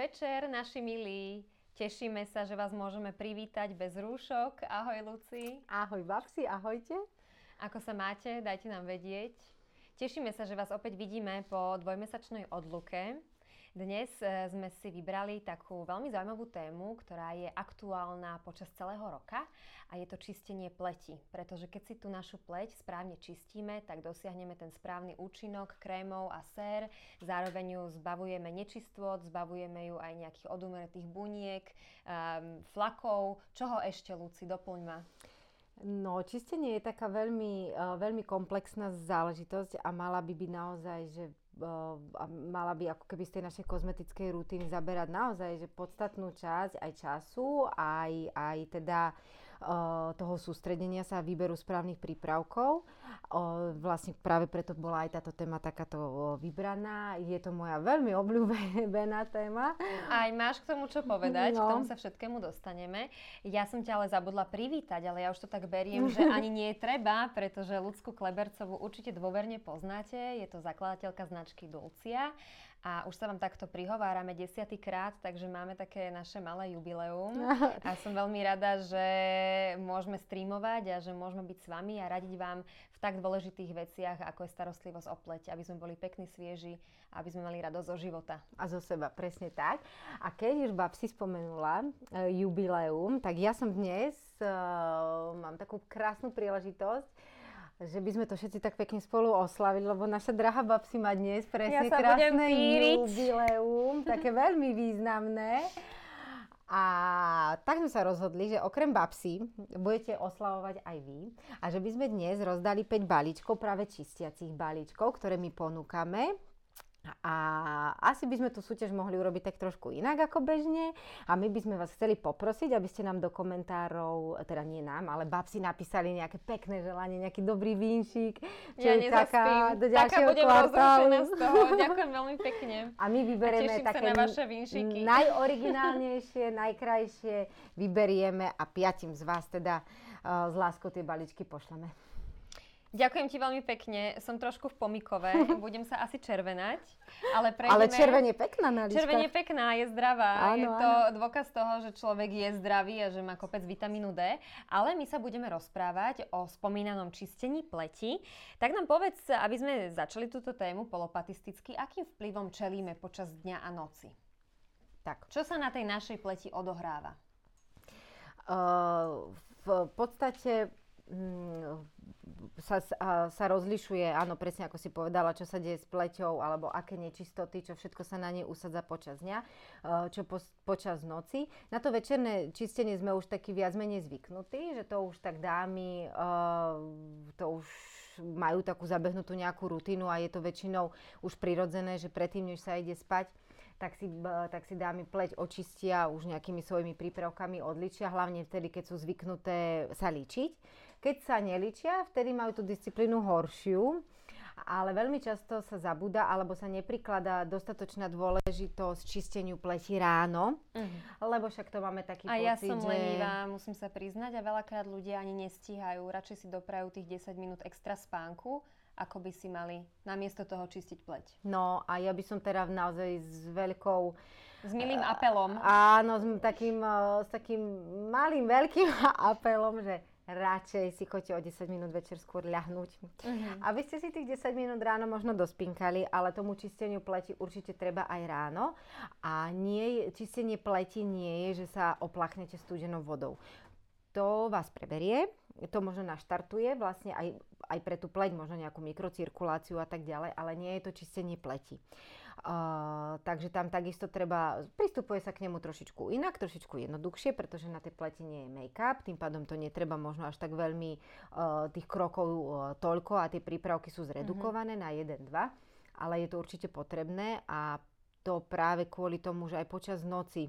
večer, naši milí. Tešíme sa, že vás môžeme privítať bez rúšok. Ahoj, Luci. Ahoj, babsi, ahojte. Ako sa máte? Dajte nám vedieť. Tešíme sa, že vás opäť vidíme po dvojmesačnej odluke. Dnes e, sme si vybrali takú veľmi zaujímavú tému, ktorá je aktuálna počas celého roka a je to čistenie pleti. Pretože keď si tú našu pleť správne čistíme, tak dosiahneme ten správny účinok krémov a sér, zároveň ju zbavujeme nečistot, zbavujeme ju aj nejakých odumretých buniek, um, flakov. Čoho ešte, Luci, doplň. No, čistenie je taká veľmi, uh, veľmi komplexná záležitosť a mala by byť naozaj, že a mala by ako keby z tej našej kozmetickej rutiny zaberať naozaj že podstatnú časť aj času, aj, aj teda toho sústredenia sa a výberu správnych prípravkov. Vlastne práve preto bola aj táto téma takáto vybraná. Je to moja veľmi obľúbená téma. Aj máš k tomu čo povedať, no. k tomu sa všetkému dostaneme. Ja som ťa ale zabudla privítať, ale ja už to tak beriem, že ani nie je treba, pretože Ľudsku Klebercovú určite dôverne poznáte. Je to zakladateľka značky Dulcia a už sa vám takto prihovárame desiatýkrát, takže máme také naše malé jubileum. A som veľmi rada, že môžeme streamovať a že môžeme byť s vami a radiť vám v tak dôležitých veciach, ako je starostlivosť o pleť, aby sme boli pekní, svieži, aby sme mali radosť zo života. A zo seba, presne tak. A keď už bab si spomenula uh, jubileum, tak ja som dnes, uh, mám takú krásnu príležitosť, že by sme to všetci tak pekne spolu oslavili, lebo naša drahá babsi má dnes presne ja krásne jubileum, také veľmi významné. A tak sme sa rozhodli, že okrem babsi budete oslavovať aj vy a že by sme dnes rozdali 5 balíčkov, práve čistiacich balíčkov, ktoré my ponúkame a asi by sme tú súťaž mohli urobiť tak trošku inak ako bežne a my by sme vás chceli poprosiť, aby ste nám do komentárov, teda nie nám, ale babsi napísali nejaké pekné želanie, nejaký dobrý vínšik, čo ja taká do ďalšieho taká kvartálu. z toho. Ďakujem veľmi pekne. A my vyberieme a také na vaše vínšiky. najoriginálnejšie, najkrajšie vyberieme a piatim z vás teda uh, z láskou tie baličky pošleme. Ďakujem ti veľmi pekne. Som trošku v pomikove. Budem sa asi červenať. Ale, prejdeme... ale červen je pekná na líčkach. Červen je pekná, je zdravá. Áno, je to áno. dôkaz toho, že človek je zdravý a že má kopec vitamínu D. Ale my sa budeme rozprávať o spomínanom čistení pleti. Tak nám povedz, aby sme začali túto tému polopatisticky, akým vplyvom čelíme počas dňa a noci? Tak. Čo sa na tej našej pleti odohráva? Uh, v podstate sa, sa rozlišuje, áno, presne ako si povedala, čo sa deje s pleťou, alebo aké nečistoty, čo všetko sa na nej usadza počas dňa, e, čo po, počas noci. Na to večerné čistenie sme už taký viac menej zvyknutí, že to už tak dámy, e, to už majú takú zabehnutú nejakú rutinu a je to väčšinou už prirodzené, že predtým, než sa ide spať, tak si, tak si dámy pleť očistia už nejakými svojimi prípravkami odličia, hlavne vtedy, keď sú zvyknuté sa ličiť. Keď sa neličia, vtedy majú tú disciplínu horšiu, ale veľmi často sa zabúda alebo sa neprikladá dostatočná dôležitosť čisteniu pleti ráno, uh-huh. lebo však to máme taký a pocit, ja som že... lenivá, musím sa priznať a veľakrát ľudia ani nestíhajú, radšej si doprajú tých 10 minút extra spánku ako by si mali namiesto toho čistiť pleť. No a ja by som teda naozaj s veľkou... S milým apelom. Áno, s takým, s takým malým, veľkým apelom, že radšej si chodte o 10 minút večer skôr ľahnúť. Uh-huh. A vy ste si tých 10 minút ráno možno dospinkali, ale tomu čisteniu pleti určite treba aj ráno. A nie, čistenie pleti nie je, že sa oplachnete studenou vodou to vás preberie, to možno naštartuje vlastne aj, aj pre tú pleť, možno nejakú mikrocirkuláciu a tak ďalej, ale nie je to čistenie pleti. Uh, takže tam takisto treba, pristupuje sa k nemu trošičku inak, trošičku jednoduchšie, pretože na tej pleti nie je make-up, tým pádom to netreba možno až tak veľmi uh, tých krokov uh, toľko a tie prípravky sú zredukované mm-hmm. na 1-2, ale je to určite potrebné a to práve kvôli tomu, že aj počas noci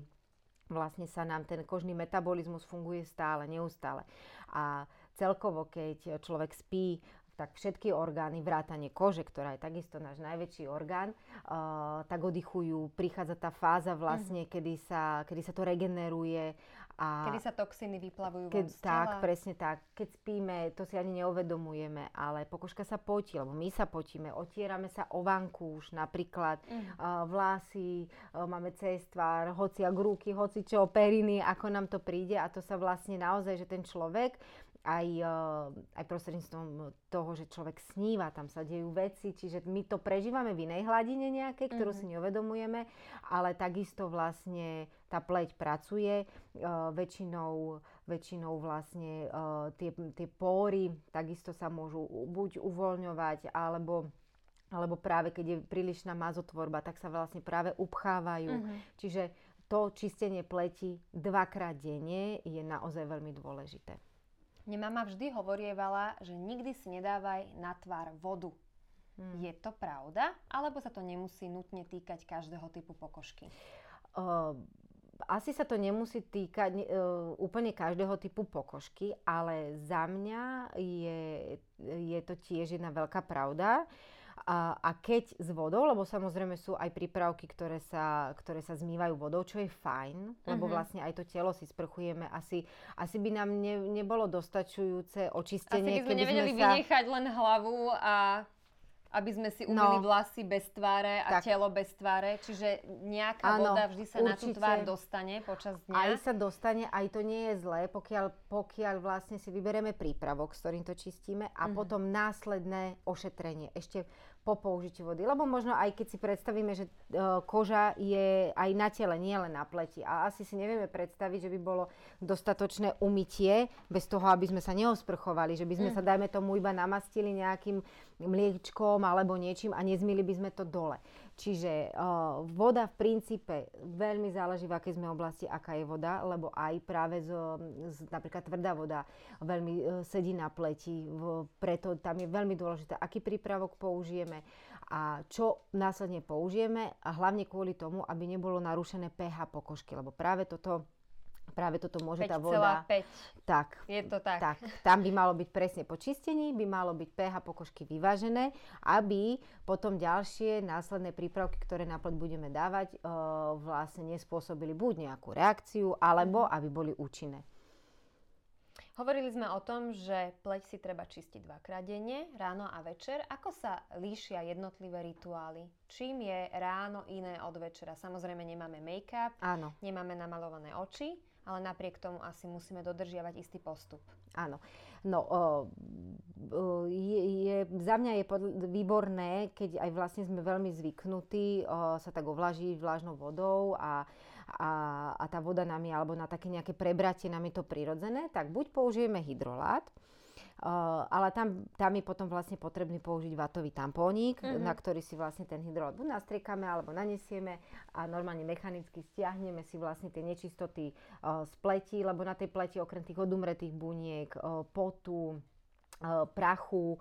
vlastne sa nám ten kožný metabolizmus funguje stále, neustále. A celkovo, keď človek spí tak všetky orgány, vrátanie kože, ktorá je takisto náš najväčší orgán, uh, tak oddychujú, prichádza tá fáza vlastne, mm. kedy, sa, kedy sa to regeneruje. A kedy sa toxiny vyplavujú keď, von z tela. Tak, presne tak. Keď spíme, to si ani neuvedomujeme, ale pokožka sa potí, lebo my sa potíme, otierame sa o vankúš, napríklad mm. uh, vlasy, uh, máme cez tvár, hociak ruky, hoci čo, periny, ako nám to príde a to sa vlastne naozaj, že ten človek aj, aj prostredníctvom toho, že človek sníva, tam sa dejú veci, čiže my to prežívame v inej hladine nejakej, ktorú mm-hmm. si neuvedomujeme, ale takisto vlastne tá pleť pracuje, uh, väčšinou, väčšinou vlastne uh, tie, tie póry takisto sa môžu buď uvoľňovať, alebo alebo práve keď je prílišná mazotvorba, tak sa vlastne práve upchávajú. Mm-hmm. Čiže to čistenie pleti dvakrát denne je naozaj veľmi dôležité. Mne mama vždy hovorievala, že nikdy si nedávaj na tvár vodu. Hmm. Je to pravda? Alebo sa to nemusí nutne týkať každého typu pokožky? Uh, asi sa to nemusí týkať uh, úplne každého typu pokožky, ale za mňa je, je to tiež jedna veľká pravda. A, a keď s vodou, lebo samozrejme sú aj prípravky, ktoré sa, ktoré sa zmývajú vodou, čo je fajn, lebo uh-huh. vlastne aj to telo si sprchujeme. Asi, asi by nám ne, nebolo dostačujúce očistenie. Asi by sme nevedeli sme sa... vynechať len hlavu a aby sme si umýli no, vlasy bez tváre a tak. telo bez tváre. Čiže nejaká áno, voda vždy sa určite. na tú tvár dostane počas dňa. Aj sa dostane, aj to nie je zlé, pokiaľ, pokiaľ vlastne si vyberieme prípravok, s ktorým to čistíme a mm-hmm. potom následné ošetrenie. Ešte po použití vody. Lebo možno aj keď si predstavíme, že uh, koža je aj na tele, nie len na pleti. A asi si nevieme predstaviť, že by bolo dostatočné umytie bez toho, aby sme sa neosprchovali, že by sme mm. sa, dajme tomu, iba namastili nejakým mliečkom alebo niečím a nezmili by sme to dole. Čiže uh, voda v princípe veľmi záleží, v akej sme oblasti, aká je voda, lebo aj práve z, z napríklad tvrdá voda veľmi uh, sedí na pleti, v, preto tam je veľmi dôležité, aký prípravok použijeme a čo následne použijeme a hlavne kvôli tomu, aby nebolo narušené pH pokožky, lebo práve toto práve toto môže tá voda... 5,5. Tak. Je to tak. tak. Tam by malo byť presne po čistení, by malo byť pH pokožky vyvážené, aby potom ďalšie následné prípravky, ktoré na pleť budeme dávať, e, vlastne nespôsobili buď nejakú reakciu, alebo mhm. aby boli účinné. Hovorili sme o tom, že pleť si treba čistiť dvakrát denne, ráno a večer. Ako sa líšia jednotlivé rituály? Čím je ráno iné od večera? Samozrejme nemáme make-up, Áno. nemáme namalované oči ale napriek tomu asi musíme dodržiavať istý postup. Áno. No, uh, je, je, za mňa je pod, výborné, keď aj vlastne sme veľmi zvyknutí uh, sa tak ovlažiť vlážnou vodou a, a, a tá voda nám je, alebo na také nejaké prebratie nám je to prirodzené, tak buď použijeme hydrolát, ale tam, tam je potom vlastne potrebný použiť vatový tampónik, mm-hmm. na ktorý si vlastne ten hydrolát buď nastriekame alebo nanesieme a normálne mechanicky stiahneme si vlastne tie nečistoty uh, z pleti, lebo na tej pleti okrem tých odumretých buniek, uh, potu, prachu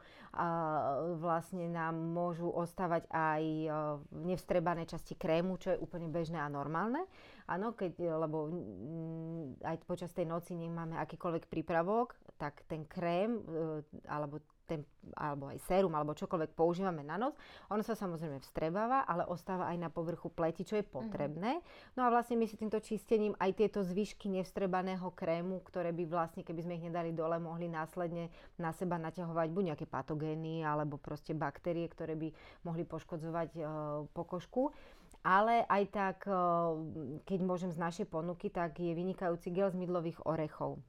vlastne nám môžu ostávať aj nevstrebané časti krému, čo je úplne bežné a normálne. Áno, keď, lebo aj počas tej noci nemáme akýkoľvek prípravok, tak ten krém e, alebo ten, alebo aj sérum, alebo čokoľvek používame na noc, ono sa samozrejme vstrebáva, ale ostáva aj na povrchu pleti, čo je mhm. potrebné. Mm-hmm. No a vlastne my si týmto čistením aj tieto zvyšky nevstrebaného krému, ktoré by vlastne, keby sme ich nedali dole, mohli následne na seba naťahovať buď nejaké patogény, alebo proste baktérie, ktoré by mohli poškodzovať e, pokožku. Ale aj tak, eh, keď môžem z našej ponuky, tak je vynikajúci gel z mydlových orechov.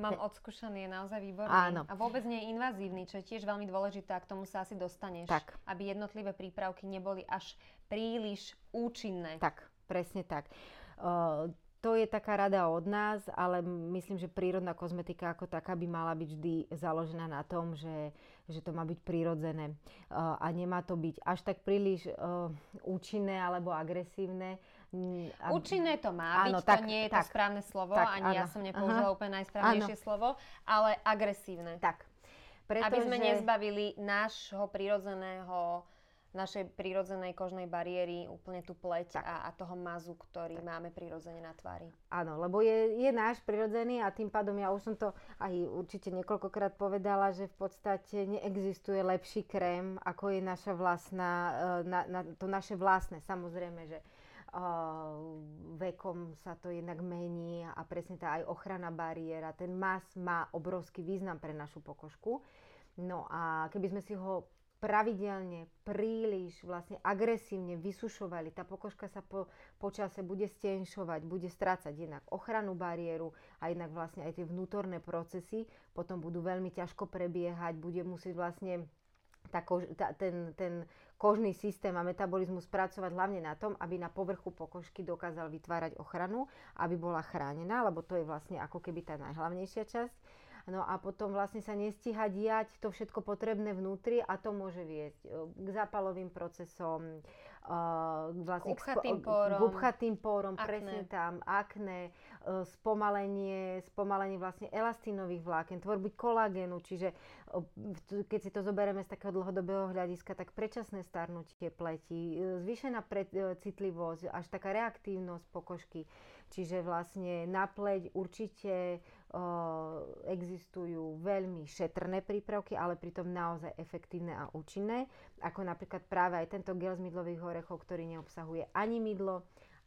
Mám odskúšaný, je naozaj výborný. Áno. A vôbec nie je invazívny, čo je tiež veľmi dôležité a k tomu sa asi dostaneš. Tak. Aby jednotlivé prípravky neboli až príliš účinné. Tak, presne tak. Uh, to je taká rada od nás, ale myslím, že prírodná kozmetika ako taká by mala byť vždy založená na tom, že, že to má byť prírodzené uh, a nemá to byť až tak príliš uh, účinné alebo agresívne. A... Účinné to má áno, byť, tak, to nie je tak, to správne slovo, tak, ani áno. ja som nepoužila Aha. úplne najsprávnejšie áno. slovo, ale agresívne. Tak. Pretože... Aby sme nezbavili nášho prírodzeného našej prírodzenej kožnej bariéry, úplne tú pleť a, a toho mazu, ktorý tak. máme prirodzene na tvári. Áno, lebo je, je náš prirodzený a tým pádom ja už som to aj určite niekoľkokrát povedala, že v podstate neexistuje lepší krém, ako je naša vlastná, e, na, na, to naše vlastné. Samozrejme, že vekom sa to jednak mení a presne tá aj ochrana bariéra. Ten mas má obrovský význam pre našu pokožku. No a keby sme si ho pravidelne, príliš vlastne agresívne vysušovali, tá pokožka sa po, po čase bude stenšovať, bude strácať jednak ochranu bariéru a jednak vlastne aj tie vnútorné procesy potom budú veľmi ťažko prebiehať, bude musieť vlastne tá kož, ten, ten kožný systém a metabolizmus pracovať hlavne na tom, aby na povrchu pokožky dokázal vytvárať ochranu, aby bola chránená, lebo to je vlastne ako keby tá najhlavnejšia časť. No a potom vlastne sa nestíha diať to všetko potrebné vnútri a to môže viesť e, k zápalovým procesom, uh, vlastne upchatým pórom, k upchatým pórom akné. presne tam, akné, uh, spomalenie, spomalenie vlastne elastínových vláken, tvorby kolagénu, čiže uh, keď si to zoberieme z takého dlhodobého hľadiska, tak predčasné starnutie pleti, zvýšená pre, citlivosť, až taká reaktívnosť pokožky, čiže vlastne na pleť určite existujú veľmi šetrné prípravky, ale pritom naozaj efektívne a účinné, ako napríklad práve aj tento gel z mydlových orechov, ktorý neobsahuje ani mydlo,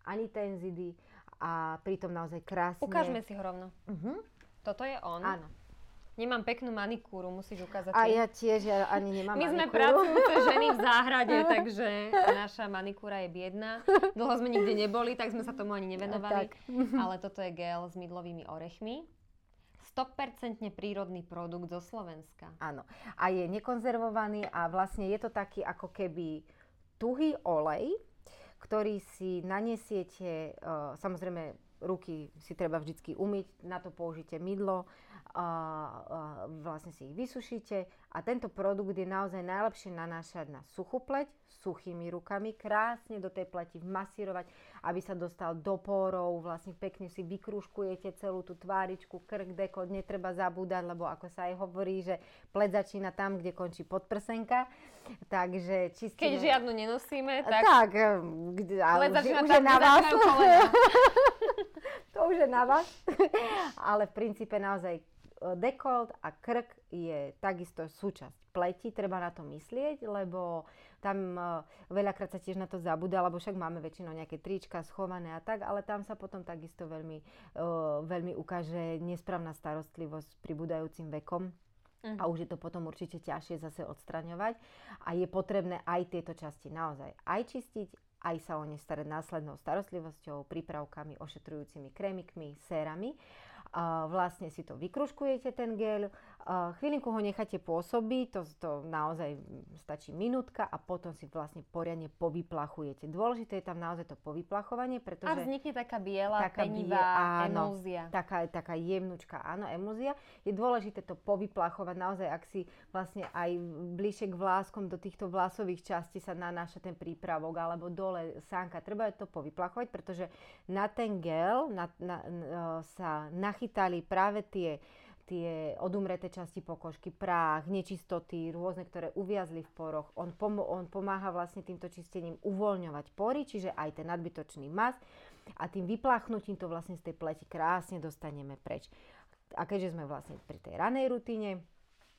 ani tenzidy a pritom naozaj krásne. Ukážme si ho rovno. Uh-huh. Toto je on. Áno. Nemám peknú manikúru, musíš ukázať. A ja tiež, ja ani nemám My manikúru. sme pracujúce ženy v záhrade, takže naša manikúra je biedna. Dlho sme nikde neboli, tak sme sa tomu ani nevenovali. Tak. Ale toto je gel s mydlovými orechmi. 100% prírodný produkt zo Slovenska. Áno. A je nekonzervovaný a vlastne je to taký ako keby tuhý olej, ktorý si nanesiete, uh, samozrejme ruky si treba vždy umyť, na to použite mydlo, a, vlastne si ich vysušíte a tento produkt je naozaj najlepšie nanášať na suchú pleť, suchými rukami, krásne do tej pleti vmasírovať, aby sa dostal do pórov, vlastne pekne si vykrúškujete celú tú tváričku, krk, dekot, netreba zabúdať, lebo ako sa aj hovorí, že pleť začína tam, kde končí podprsenka, takže čistíme... Keď žiadnu nenosíme, tak... Tak, kde, ale už, už je na vás. to už je na vás. ale v princípe naozaj dekolt a krk je takisto súčasť pleti, treba na to myslieť, lebo tam uh, veľakrát sa tiež na to zabúda, lebo však máme väčšinou nejaké trička schované a tak, ale tam sa potom takisto veľmi, uh, veľmi ukáže nesprávna starostlivosť pribúdajúcim vekom. A už je to potom určite ťažšie zase odstraňovať. A je potrebné aj tieto časti naozaj aj čistiť, aj sa o ne starať následnou starostlivosťou, prípravkami, ošetrujúcimi krémikmi, sérami vlastne si to vykruškujete ten gel, chvíľinku ho necháte pôsobiť, to, to naozaj stačí minútka a potom si vlastne poriadne povyplachujete. Dôležité je tam naozaj to povyplachovanie, pretože... A vznikne taká biela, taká penivá bie, áno, emúzia. Taká, taká jemnúčka, áno, emúzia. Je dôležité to povyplachovať naozaj, ak si vlastne aj bližšie k vláskom do týchto vlasových častí sa nanáša ten prípravok alebo dole sánka. Treba to povyplachovať, pretože na ten gel na, na, na, sa nachytali práve tie tie odumreté časti pokožky, prách, nečistoty, rôzne, ktoré uviazli v poroch. On, pom- on pomáha vlastne týmto čistením uvoľňovať pory, čiže aj ten nadbytočný mas a tým vypláchnutím to vlastne z tej pleti krásne dostaneme preč. A keďže sme vlastne pri tej ranej rutine,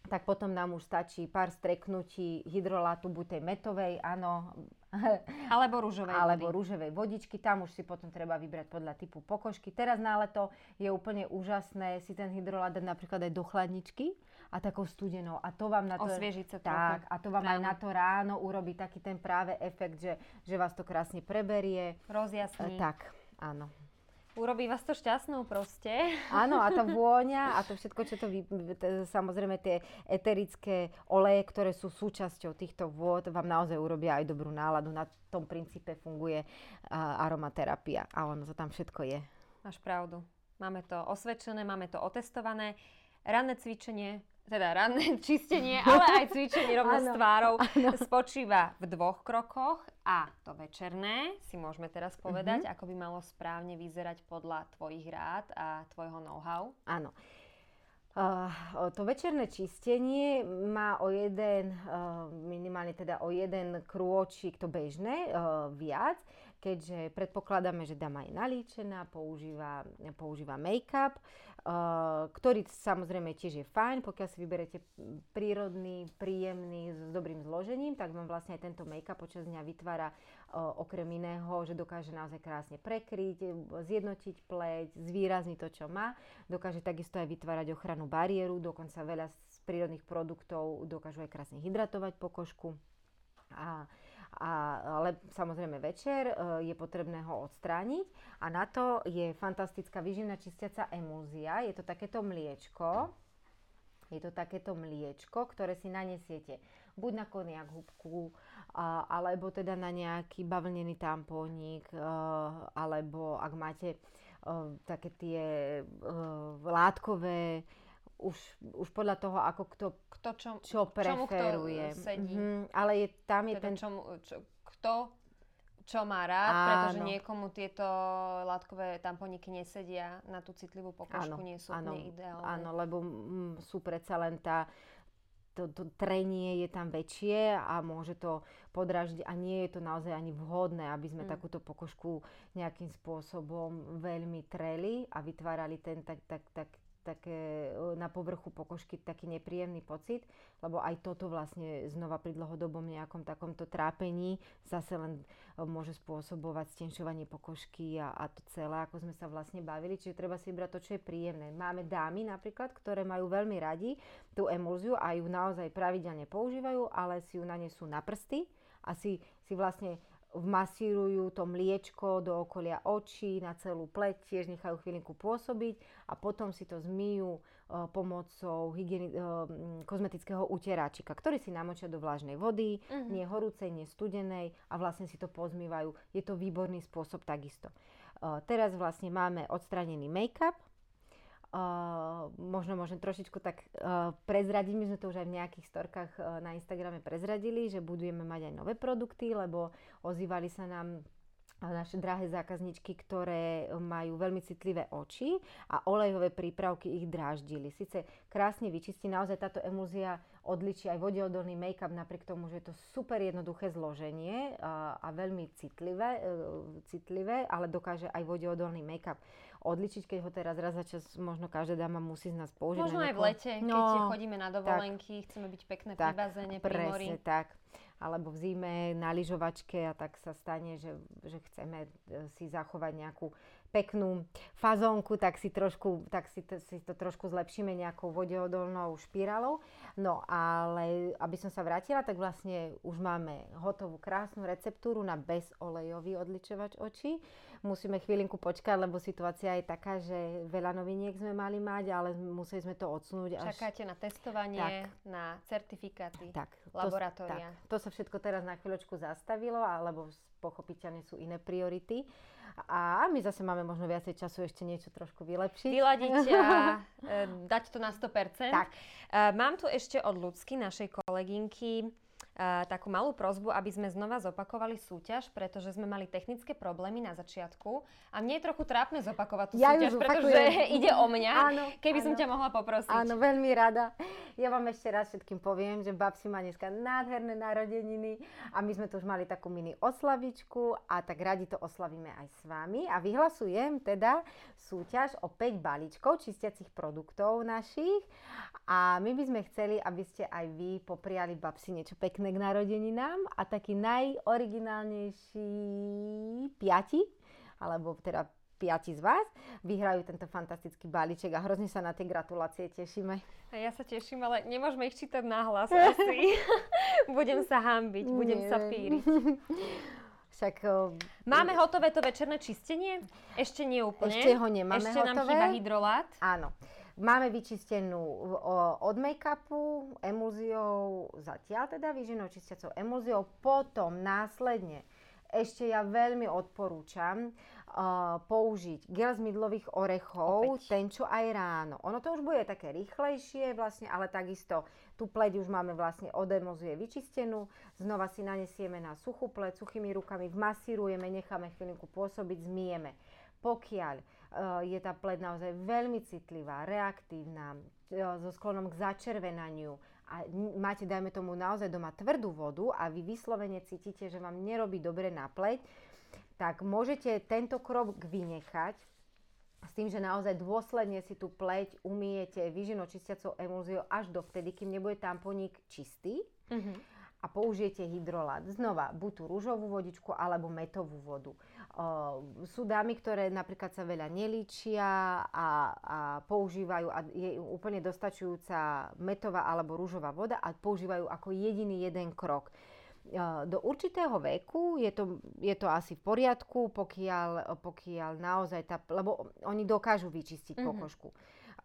tak potom nám už stačí pár streknutí hydrolátu, buď tej metovej, áno. Alebo rúžovej Alebo vody. rúžovej vodičky, tam už si potom treba vybrať podľa typu pokožky. Teraz na leto je úplne úžasné si ten hydrolát dať napríklad aj do chladničky a takou studenou. A to vám na to... Osviežiť sa tak, a to vám ráno. aj na to ráno urobí taký ten práve efekt, že, že vás to krásne preberie. Rozjasní. E, tak, áno. Urobí vás to šťastnou proste. Áno, a tá vôňa a to všetko, čo to vy, samozrejme tie eterické oleje, ktoré sú súčasťou týchto vôd, vám naozaj urobia aj dobrú náladu. Na tom princípe funguje uh, aromaterapia a ono to tam všetko je. Máš pravdu. Máme to osvedčené, máme to otestované. Ranné cvičenie teda ranné čistenie, ale aj cvičenie rovno s tvárou spočíva v dvoch krokoch a to večerné si môžeme teraz povedať, mm-hmm. ako by malo správne vyzerať podľa tvojich rád a tvojho know-how. Áno. Uh, to večerné čistenie má o jeden, uh, minimálne teda o jeden krôčik to bežné uh, viac, keďže predpokladáme, že dáma aj nalíčená, používa, používa make-up, uh, ktorý samozrejme tiež je fajn, pokiaľ si vyberete prírodný, príjemný, s dobrým zložením, tak vám vlastne aj tento make-up počas dňa vytvára uh, okrem iného, že dokáže naozaj krásne prekryť, zjednotiť pleť, zvýrazniť to, čo má, dokáže takisto aj vytvárať ochranu bariéru, dokonca veľa z prírodných produktov dokážu aj krásne hydratovať pokožku. A a, ale samozrejme večer e, je potrebné ho odstrániť a na to je fantastická výživná čistiaca emúzia. Je to takéto mliečko, je to takéto mliečko, ktoré si nanesiete buď na koniak hubku, a, alebo teda na nejaký bavlnený tampónik, e, alebo ak máte e, také tie látkové už, už podľa toho, ako kto, kto čo, čo preferuje. Čomu kto sedí. Mm-hmm, ale je, tam je teda ten... Čomu, čo, kto čo má rád, Áno. pretože niekomu tieto látkové tamponiky nesedia na tú citlivú pokožku, nie sú áno, ideálne. Áno, lebo mm, sú predsa len tá to, to trenie je tam väčšie a môže to podražiť a nie je to naozaj ani vhodné, aby sme mm. takúto pokožku nejakým spôsobom veľmi treli a vytvárali ten tak, tak, tak, také na povrchu pokožky taký nepríjemný pocit, lebo aj toto vlastne znova pri dlhodobom nejakom takomto trápení zase len môže spôsobovať stenšovanie pokožky a, a to celé, ako sme sa vlastne bavili. Čiže treba si vybrať to, čo je príjemné. Máme dámy napríklad, ktoré majú veľmi radi tú emulziu a ju naozaj pravidelne používajú, ale si ju nanesú na prsty a si, si vlastne vmasírujú to mliečko do okolia očí, na celú pleť, tiež nechajú chvíľinku pôsobiť a potom si to zmýjú uh, pomocou hygieni- uh, kozmetického uteráčika, ktorý si namočia do vlažnej vody, uh-huh. nie horúcej, nie studenej a vlastne si to pozmývajú. Je to výborný spôsob takisto. Uh, teraz vlastne máme odstranený make-up, Možno môžem trošičku tak uh, prezradiť, my sme to už aj v nejakých storkách uh, na Instagrame prezradili, že budujeme mať aj nové produkty, lebo ozývali sa nám naše drahé zákazničky, ktoré majú veľmi citlivé oči a olejové prípravky ich dráždili. Sice krásne vyčistí, naozaj táto emúzia odličí aj vodeodolný make-up, napriek tomu, že je to super jednoduché zloženie a, a veľmi citlivé, e, citlivé, ale dokáže aj vodeodolný make-up odličiť, keď ho teraz raz za čas možno každá dáma musí z nás použiť. Možno aj v lete, no, keď chodíme na dovolenky, tak, chceme byť pekné tak, pri bazéne, pri mori. tak alebo v zime na lyžovačke a tak sa stane, že, že chceme e, si zachovať nejakú peknú fazónku, tak si, trošku, tak si, to, si to trošku zlepšíme nejakou vodeodolnou špirálou. No ale aby som sa vrátila, tak vlastne už máme hotovú krásnu receptúru na bezolejový odličovač očí. Musíme chvíľinku počkať, lebo situácia je taká, že veľa noviniek sme mali mať, ale museli sme to odsunúť. Až... Čakáte na testovanie, tak. na certifikáty, tak, laboratória. To, tak, to sa všetko teraz na chvíľočku zastavilo, alebo pochopiteľne sú iné priority a my zase máme možno viacej času ešte niečo trošku vylepšiť. Vyladiť a e, dať to na 100%. Tak. E, mám tu ešte od ľudsky, našej kolegynky, takú malú prozbu, aby sme znova zopakovali súťaž, pretože sme mali technické problémy na začiatku a mne je trochu trápne zopakovať tú ja súťaž, pretože ide o mňa, áno, keby áno. som ťa mohla poprosiť. Áno, veľmi rada. Ja vám ešte raz všetkým poviem, že Babsi má dneska nádherné narodeniny a my sme tu už mali takú mini oslavičku a tak radi to oslavíme aj s vami a vyhlasujem teda súťaž o 5 balíčkov čistiacich produktov našich a my by sme chceli, aby ste aj vy popriali Babsi niečo pekné pekné k narodeninám a taký najoriginálnejší piati, alebo teda piati z vás vyhrajú tento fantastický balíček a hrozne sa na tie gratulácie tešíme. A ja sa teším, ale nemôžeme ich čítať nahlas asi. budem sa hambiť, budem Nie. sa píriť. Však, Máme hotové to večerné čistenie? Ešte nie úplne. Ešte ho nemáme Ešte hotové. nám chýba hydrolát. Áno. Máme vyčistenú od make-upu, emulziou, zatiaľ teda výžinou čistiacou emulziou, potom následne ešte ja veľmi odporúčam uh, použiť gel z mydlových orechov, Opäť. ten čo aj ráno. Ono to už bude také rýchlejšie vlastne, ale takisto tú pleť už máme vlastne od emulzie vyčistenú. Znova si nanesieme na suchú pleť, suchými rukami, vmasírujeme, necháme chvíľku pôsobiť, zmieme. Pokiaľ je tá pleť naozaj veľmi citlivá, reaktívna, so sklonom k začervenaniu a máte, dajme tomu, naozaj doma tvrdú vodu a vy vyslovene cítite, že vám nerobí dobre na pleť, tak môžete tento krok vynechať s tým, že naozaj dôsledne si tú pleť umiete vyžinočistiacou emulziou až do vtedy, kým nebude tamponík čistý. Mm-hmm a použijete hydrolát. Znova, buď tú rúžovú vodičku alebo metovú vodu. Uh, sú dámy, ktoré napríklad sa veľa nelíčia a, a používajú, a je úplne dostačujúca metová alebo rúžová voda a používajú ako jediný jeden krok. Uh, do určitého veku je to, je to asi v poriadku, pokiaľ, pokiaľ naozaj tá, lebo oni dokážu vyčistiť mm-hmm. pokožku.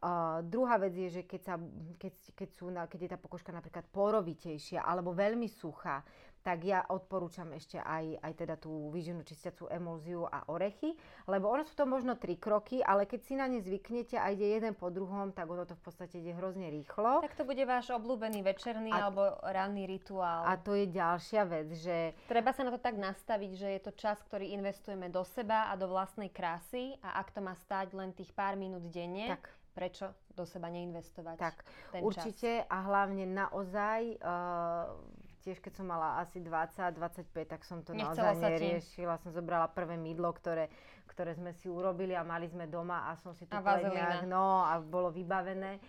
Uh, druhá vec je, že keď, sa, keď, keď, sú, keď je tá pokožka napríklad porovitejšia alebo veľmi suchá, tak ja odporúčam ešte aj, aj teda tú výživnú čistiacu emulziu a orechy, lebo ono sú to možno tri kroky, ale keď si na ne zvyknete a ide jeden po druhom, tak ono to v podstate ide hrozne rýchlo. Tak to bude váš obľúbený večerný a, alebo ranný rituál. A to je ďalšia vec, že... Treba sa na to tak nastaviť, že je to čas, ktorý investujeme do seba a do vlastnej krásy a ak to má stáť len tých pár minút denne, tak prečo do seba neinvestovať tak, ten určite čas. a hlavne naozaj, uh, tiež keď som mala asi 20-25, tak som to Nechcela naozaj neriešila. Som zobrala prvé mydlo, ktoré, ktoré sme si urobili a mali sme doma a som si to nejak, no a bolo vybavené.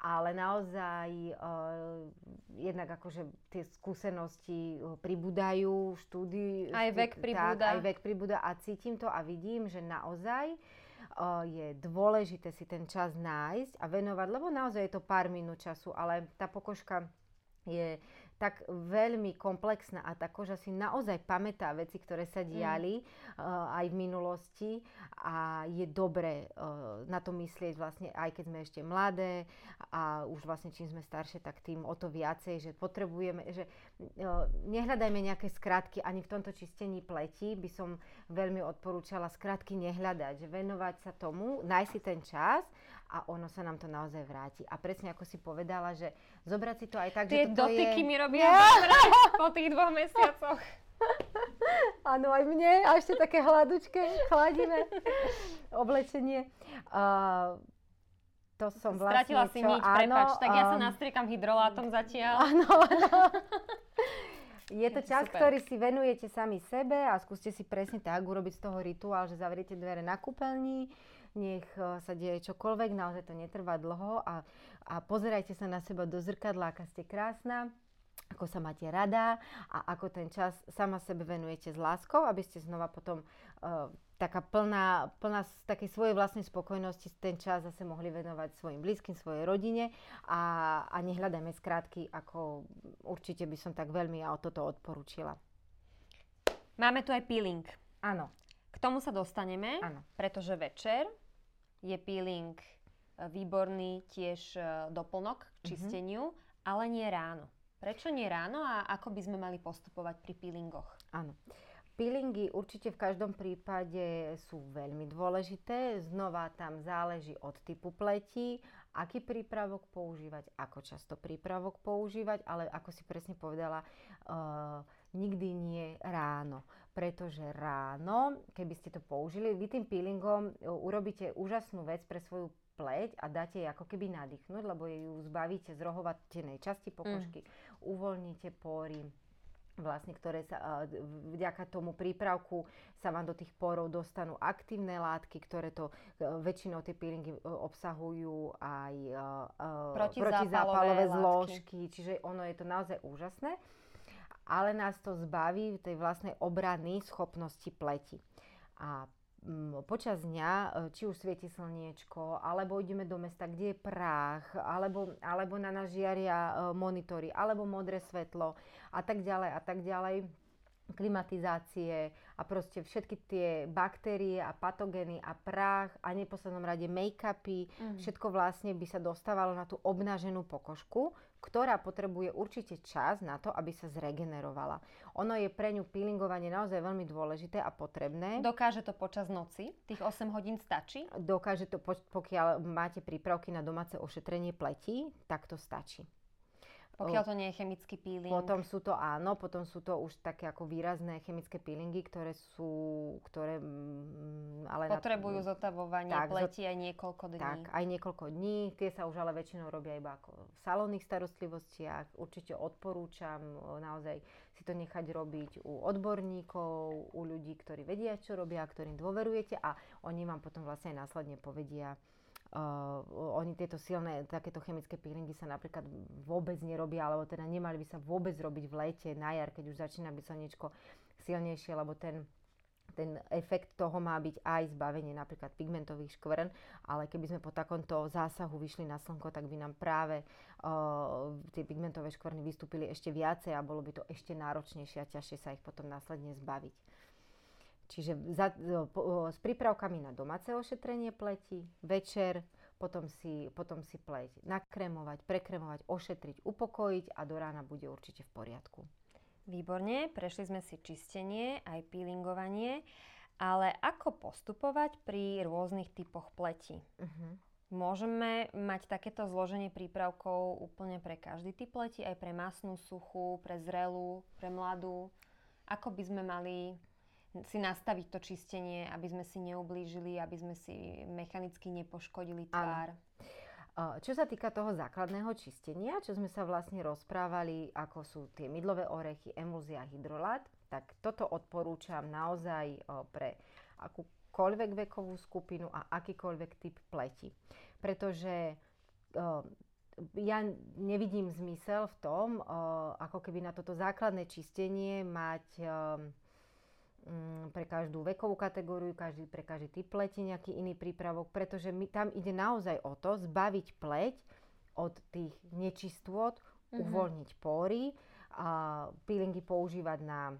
Ale naozaj uh, jednak akože tie skúsenosti pribúdajú, štúdy. Aj vek pribúda. Tak, aj vek pribúda a cítim to a vidím, že naozaj je dôležité si ten čas nájsť a venovať, lebo naozaj je to pár minút času, ale tá pokožka je tak veľmi komplexná a tá koža si naozaj pamätá veci, ktoré sa mm. diali mm. uh, aj v minulosti a je dobre uh, na to myslieť vlastne aj keď sme ešte mladé a už vlastne čím sme staršie, tak tým o to viacej, že potrebujeme, že uh, nehľadajme nejaké skratky ani v tomto čistení pleti, by som veľmi odporúčala skratky nehľadať, že venovať sa tomu, nájsť si ten čas a ono sa nám to naozaj vráti. A presne ako si povedala, že zobrať si to aj tak, Tie že toto dotyky je... mi robia yeah. po tých dvoch mesiacoch. Áno, aj mne. A ešte také hladučké, chladíme oblečenie. Uh, to som vlastne... Stratila si niť, prepač. Tak ja sa um, nastriekam hydrolátom zatiaľ. Áno, áno. Je to čas, super. ktorý si venujete sami sebe a skúste si presne tak urobiť z toho rituál, že zavriete dvere na kúpeľni, nech e, sa deje čokoľvek, naozaj to netrvá dlho a, a pozerajte sa na seba do zrkadla, aká ste krásna, ako sa máte rada a ako ten čas sama sebe venujete s láskou, aby ste znova potom uh, taká plná, plná takej svojej vlastnej spokojnosti ten čas zase mohli venovať svojim blízkym, svojej rodine a, a nehľadajme skrátky, ako určite by som tak veľmi ja o toto odporúčila. Máme tu aj peeling. Áno. Tomu sa dostaneme, Áno. pretože večer je peeling e, výborný tiež e, doplnok k mhm. čisteniu, mm-hmm. ale nie ráno. Prečo nie ráno a ako by sme mali postupovať pri peelingoch? Áno. Peelingy určite v každom prípade sú veľmi dôležité. Znova tam záleží od typu pleti, aký prípravok používať, ako často prípravok používať, ale ako si presne povedala, uh, nikdy nie ráno. Pretože ráno, keby ste to použili, vy tým peelingom e, urobíte úžasnú vec pre svoju pleť a dáte jej ako keby nadýchnuť, lebo ju zbavíte z rohovatenej časti pokožky, mm. uvoľníte pory, vlastne, ktoré sa e, vďaka tomu prípravku sa vám do tých porov dostanú aktívne látky, ktoré to e, väčšinou tie peelingy obsahujú aj protizápalové zložky, čiže ono je to naozaj úžasné ale nás to zbaví tej vlastnej obrany schopnosti pleti. A mm, počas dňa, e, či už svieti slniečko, alebo ideme do mesta, kde je prach, alebo, alebo na nás žiaria e, monitory, alebo modré svetlo a tak ďalej a tak ďalej klimatizácie a proste všetky tie baktérie a patogény a prach a neposlednom rade make-upy, mm. všetko vlastne by sa dostávalo na tú obnaženú pokožku, ktorá potrebuje určite čas na to, aby sa zregenerovala. Ono je pre ňu peelingovanie naozaj veľmi dôležité a potrebné. Dokáže to počas noci? Tých 8 hodín stačí? Dokáže to, pokiaľ máte prípravky na domáce ošetrenie pleti, tak to stačí. Pokiaľ to nie je chemický peeling. Potom sú to áno, potom sú to už také ako výrazné chemické peelingy, ktoré sú, ktoré... Mm, ale Potrebujú na, zotavovanie tak, pleti aj niekoľko dní. Tak, aj niekoľko dní. Tie sa už ale väčšinou robia iba ako v salónnych starostlivostiach. Určite odporúčam naozaj si to nechať robiť u odborníkov, u ľudí, ktorí vedia, čo robia, ktorým dôverujete a oni vám potom vlastne následne povedia, Uh, oni tieto silné, takéto chemické peelingy sa napríklad vôbec nerobia, alebo teda nemali by sa vôbec robiť v lete, na jar, keď už začína byť slnečko silnejšie, lebo ten ten efekt toho má byť aj zbavenie napríklad pigmentových škvrn, ale keby sme po takomto zásahu vyšli na slnko, tak by nám práve uh, tie pigmentové škvrny vystúpili ešte viacej a bolo by to ešte náročnejšie a ťažšie sa ich potom následne zbaviť. Čiže za, po, s prípravkami na domáce ošetrenie pleti, večer, potom si, potom si pleť nakrémovať, prekremovať, ošetriť, upokojiť a do rána bude určite v poriadku. Výborne, prešli sme si čistenie, aj peelingovanie, ale ako postupovať pri rôznych typoch pleti? Uh-huh. Môžeme mať takéto zloženie prípravkov úplne pre každý typ pleti, aj pre masnú, suchú, pre zrelú, pre mladú? Ako by sme mali si nastaviť to čistenie, aby sme si neublížili, aby sme si mechanicky nepoškodili tvár. Čo sa týka toho základného čistenia, čo sme sa vlastne rozprávali, ako sú tie mydlové orechy, emulzia, hydrolát, tak toto odporúčam naozaj pre akúkoľvek vekovú skupinu a akýkoľvek typ pleti. Pretože ja nevidím zmysel v tom, ako keby na toto základné čistenie mať pre každú vekovú kategóriu, každý, pre každý typ pleti nejaký iný prípravok, pretože my, tam ide naozaj o to zbaviť pleť od tých nečistôt, mm-hmm. uvoľniť pory, a peelingy používať na,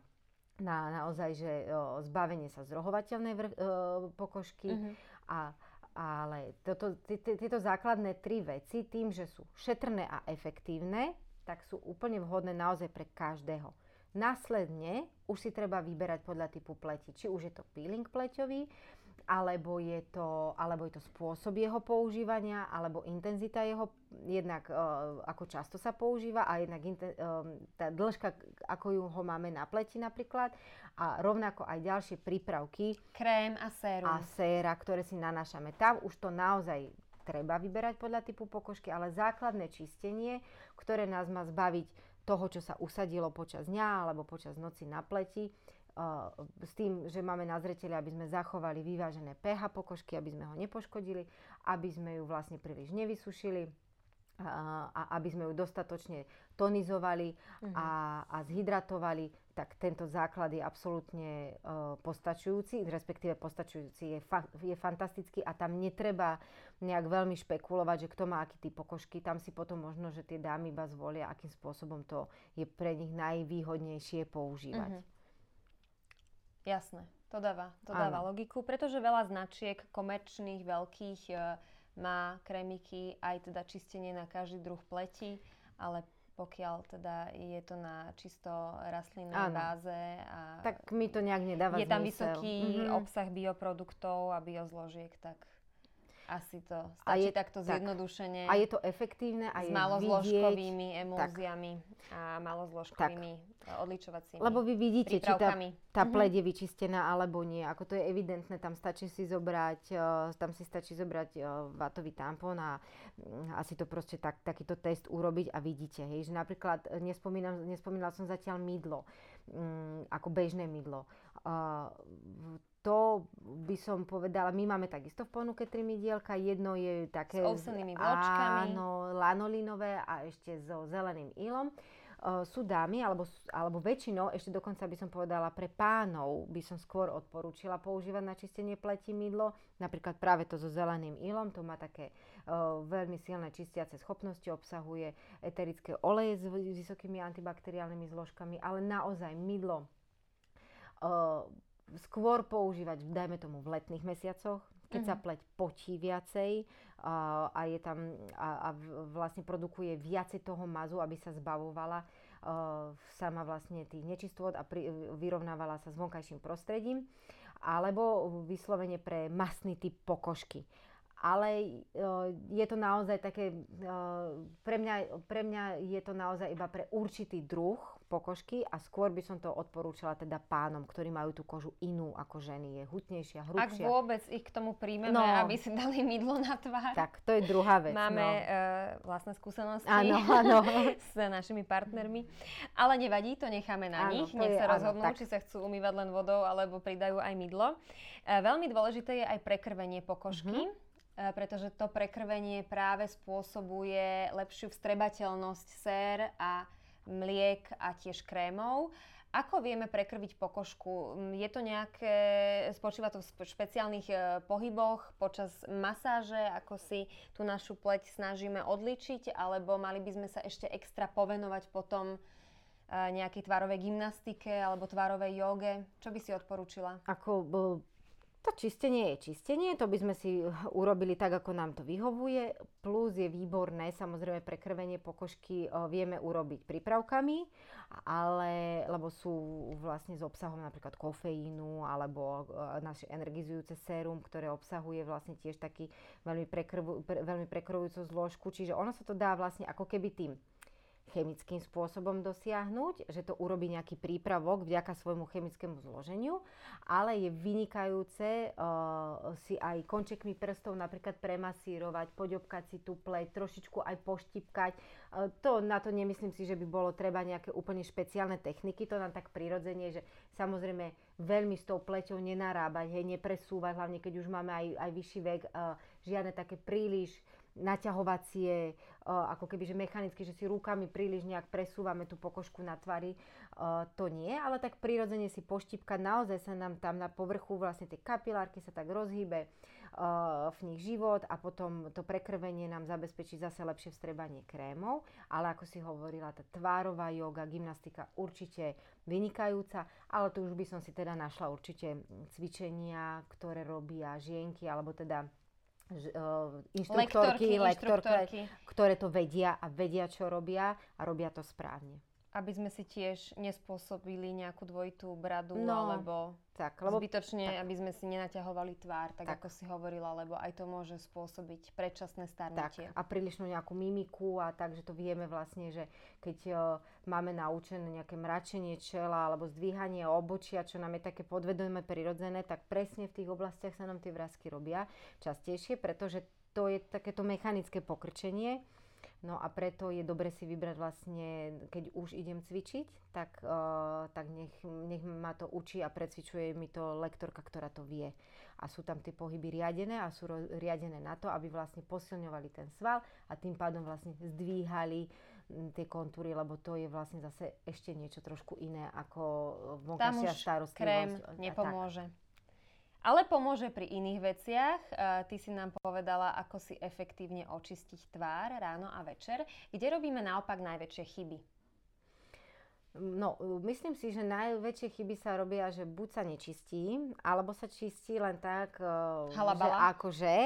na naozaj, že o, zbavenie sa zrohovateľnej vr- o, pokožky mm-hmm. a ale toto, tieto základné tri veci, tým, že sú šetrné a efektívne, tak sú úplne vhodné naozaj pre každého. Následne už si treba vyberať podľa typu pleti. Či už je to peeling pleťový, alebo je to, alebo je to spôsob jeho používania, alebo intenzita jeho, jednak uh, ako často sa používa a jednak inten, uh, tá dĺžka, ako ju ho máme na pleti napríklad a rovnako aj ďalšie prípravky. Krém a sérum. A séra, ktoré si nanášame. Tam už to naozaj treba vyberať podľa typu pokožky, ale základné čistenie, ktoré nás má zbaviť toho, čo sa usadilo počas dňa alebo počas noci na pleti, uh, s tým, že máme na zreteli, aby sme zachovali vyvážené pH pokožky, aby sme ho nepoškodili, aby sme ju vlastne príliš nevysušili a aby sme ju dostatočne tonizovali uh-huh. a, a zhydratovali, tak tento základ je absolútne uh, postačujúci, respektíve postačujúci je, fa- je fantastický a tam netreba nejak veľmi špekulovať, že kto má aký typ pokožky. Tam si potom možno, že tie dámy iba zvolia, akým spôsobom to je pre nich najvýhodnejšie používať. Uh-huh. Jasné, to dáva, to dáva logiku, pretože veľa značiek komerčných, veľkých uh, má kremiky aj teda čistenie na každý druh pleti, ale pokiaľ teda je to na čisto rastlinnej báze. A tak mi to nejak nedáva Je tam vysoký mm-hmm. obsah bioproduktov a biozložiek, tak asi to stačí je, takto tak, zjednodušene. A je to efektívne a s malozložkovými emulziami tak. a malozložkovými tak. odličovacími Lebo vy vidíte, či tá, tá mhm. pleť je vyčistená alebo nie. Ako to je evidentné, tam stačí si zobrať, uh, tam si stačí zobrať uh, vatový tampon a uh, asi to proste tak, takýto test urobiť a vidíte, hej, že napríklad nespomínam, nespomínala som zatiaľ mydlo, um, ako bežné mydlo. Uh, to by som povedala, my máme takisto v ponuke tri mydielka. Jedno je také... S ovsenými vločkami. Áno, lanolinové a ešte so zeleným ilom. Uh, sú dámy, alebo, alebo väčšinou, ešte dokonca by som povedala pre pánov, by som skôr odporúčila používať na čistenie pleti mydlo. Napríklad práve to so zeleným ilom, to má také uh, veľmi silné čistiace schopnosti, obsahuje eterické oleje s vysokými antibakteriálnymi zložkami, ale naozaj mydlo uh, skôr používať, dajme tomu, v letných mesiacoch, keď mm-hmm. sa mhm. pleť potí viacej uh, a je tam a, a vlastne produkuje viacej toho mazu, aby sa zbavovala uh, sama vlastne tých nečistôt a pri, vyrovnávala sa s vonkajším prostredím, alebo vyslovene pre masný typ pokožky. Ale je to naozaj také, pre mňa, pre mňa je to naozaj iba pre určitý druh pokožky a skôr by som to odporúčala teda pánom, ktorí majú tú kožu inú ako ženy. Je hutnejšia, hrubšia. Ak vôbec ich k tomu príjmeme, no, aby si dali mydlo na tvár. Tak, to je druhá vec. Máme no. uh, vlastné skúsenosti áno, áno. s našimi partnermi. Ale nevadí, to necháme na áno, nich. Nech sa rozhodnú, áno, či sa chcú umývať len vodou, alebo pridajú aj mydlo. Uh, veľmi dôležité je aj prekrvenie pokožky. Mm-hmm pretože to prekrvenie práve spôsobuje lepšiu vstrebateľnosť sér a mliek a tiež krémov. Ako vieme prekrviť pokožku? Je to nejaké, spočíva to v špeciálnych e, pohyboch počas masáže, ako si tú našu pleť snažíme odličiť, alebo mali by sme sa ešte extra povenovať potom e, nejakej tvárovej gymnastike alebo tvárovej joge? Čo by si odporúčila? Ako to čistenie je čistenie, to by sme si urobili tak, ako nám to vyhovuje. Plus je výborné, samozrejme prekrvenie pokožky vieme urobiť prípravkami, ale, lebo sú vlastne s obsahom napríklad kofeínu alebo naše energizujúce sérum, ktoré obsahuje vlastne tiež taký veľmi, prekrvu, pre, veľmi prekrvujúcu zložku. Čiže ono sa to dá vlastne ako keby tým chemickým spôsobom dosiahnuť, že to urobí nejaký prípravok vďaka svojmu chemickému zloženiu, ale je vynikajúce uh, si aj končekmi prstov napríklad premasírovať, poďobkať si tú pleť, trošičku aj poštipkať. Uh, to, na to nemyslím si, že by bolo treba nejaké úplne špeciálne techniky, to nám tak prirodzene, že samozrejme veľmi s tou pleťou nenarábať, hej, nepresúvať, hlavne keď už máme aj, aj vyšší vek, uh, žiadne také príliš naťahovacie, ako keby že mechanicky, že si rukami príliš nejak presúvame tú pokožku na tvary, to nie, ale tak prirodzene si poštipkať, naozaj sa nám tam na povrchu vlastne tie kapilárky sa tak rozhýbe v nich život a potom to prekrvenie nám zabezpečí zase lepšie vstrebanie krémov, ale ako si hovorila, tá tvárová joga, gymnastika určite vynikajúca, ale tu už by som si teda našla určite cvičenia, ktoré robia žienky, alebo teda inštruktorky, lektorky, ktoré to vedia a vedia, čo robia a robia to správne. Aby sme si tiež nespôsobili nejakú dvojitú bradu no, alebo tak, lebo, zbytočne, tak. aby sme si nenaťahovali tvár, tak, tak ako si hovorila, lebo aj to môže spôsobiť predčasné starnutie. Tak, a prílišnú nejakú mimiku a tak, že to vieme vlastne, že keď uh, máme naučené nejaké mračenie čela alebo zdvíhanie obočia, čo nám je také podvedomé prirodzené, tak presne v tých oblastiach sa nám tie vrázky robia častejšie, pretože to je takéto mechanické pokrčenie No a preto je dobre si vybrať vlastne, keď už idem cvičiť, tak, uh, tak nech, nech ma to učí a precvičuje mi to lektorka, ktorá to vie. A sú tam tie pohyby riadené a sú riadené na to, aby vlastne posilňovali ten sval a tým pádom vlastne zdvíhali tie kontúry, lebo to je vlastne zase ešte niečo trošku iné ako vonkajšia starostlivosť. krém nepomôže. Tak. Ale pomôže pri iných veciach. Ty si nám povedala, ako si efektívne očistiť tvár ráno a večer. Kde robíme naopak najväčšie chyby? No, myslím si, že najväčšie chyby sa robia, že buď sa nečistí, alebo sa čistí len tak, e, Halabala. že akože,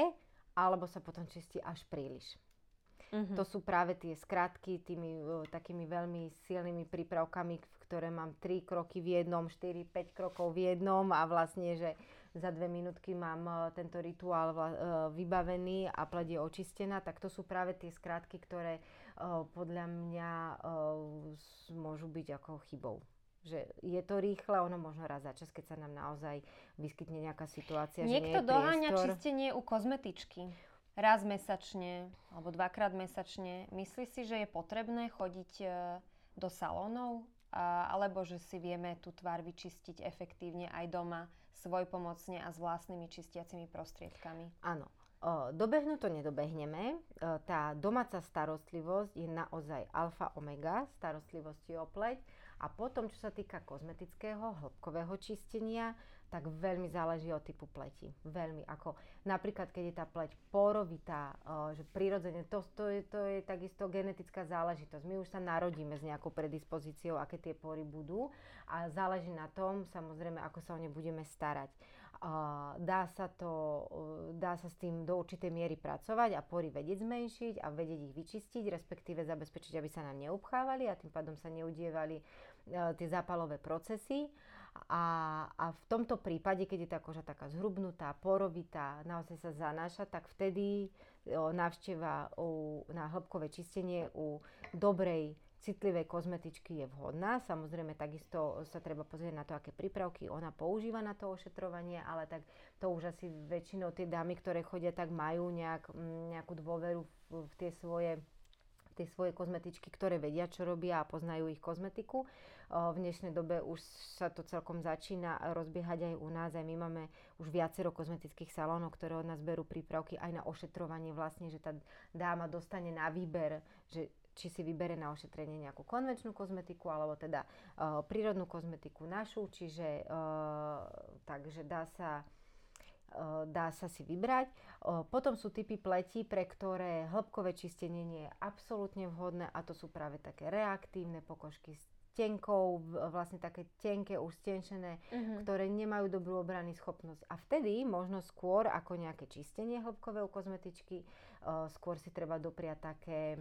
alebo sa potom čistí až príliš. Uh-huh. To sú práve tie skratky tými uh, takými veľmi silnými prípravkami, ktoré mám 3 kroky v jednom, 4-5 krokov v jednom a vlastne, že za dve minútky mám e, tento rituál e, vybavený a pleť je očistená, tak to sú práve tie skratky, ktoré e, podľa mňa môžu byť ako chybou že je to rýchle, ono možno raz za čas, keď sa nám naozaj vyskytne nejaká situácia, Niekto že nie je doháňa priestor. čistenie u kozmetičky. Raz mesačne alebo dvakrát mesačne. Myslíš si, že je potrebné chodiť do salónov? alebo že si vieme tú tvár vyčistiť efektívne aj doma svojpomocne a s vlastnými čistiacimi prostriedkami. Áno. Dobehnúť to nedobehneme. Tá domáca starostlivosť je naozaj alfa omega starostlivosti o pleť. A potom, čo sa týka kozmetického hĺbkového čistenia, tak veľmi záleží od typu pleti. Veľmi. Ako napríklad, keď je tá pleť porovitá, že prirodzene, to, to, je, to je takisto genetická záležitosť. My už sa narodíme s nejakou predispozíciou, aké tie pory budú a záleží na tom, samozrejme, ako sa o ne budeme starať. Dá sa, to, dá sa s tým do určitej miery pracovať a pory vedieť zmenšiť a vedieť ich vyčistiť, respektíve zabezpečiť, aby sa nám neupchávali a tým pádom sa neudievali tie zápalové procesy. A, a v tomto prípade, keď je tá koža taká zhrubnutá, porovitá, naozaj sa zanáša, tak vtedy návšteva na hĺbkové čistenie u dobrej citlivej kozmetičky je vhodná. Samozrejme, takisto sa treba pozrieť na to, aké prípravky ona používa na to ošetrovanie, ale tak to už asi väčšinou tie dámy, ktoré chodia, tak majú nejak, nejakú dôveru v, v tie svoje tie svoje kozmetičky, ktoré vedia, čo robia a poznajú ich kozmetiku. V dnešnej dobe už sa to celkom začína rozbiehať aj u nás. Aj my máme už viacero kozmetických salónov, ktoré od nás berú prípravky aj na ošetrovanie vlastne, že tá dáma dostane na výber, že či si vybere na ošetrenie nejakú konvenčnú kozmetiku alebo teda uh, prírodnú kozmetiku našu, čiže uh, takže dá sa uh, dá sa si vybrať. Potom sú typy pleti, pre ktoré hĺbkové čistenie nie je absolútne vhodné a to sú práve také reaktívne pokožky s tenkou, vlastne také tenké, už uh-huh. ktoré nemajú dobrú obrany schopnosť. A vtedy možno skôr ako nejaké čistenie hĺbkové u kozmetičky, skôr si treba dopriať také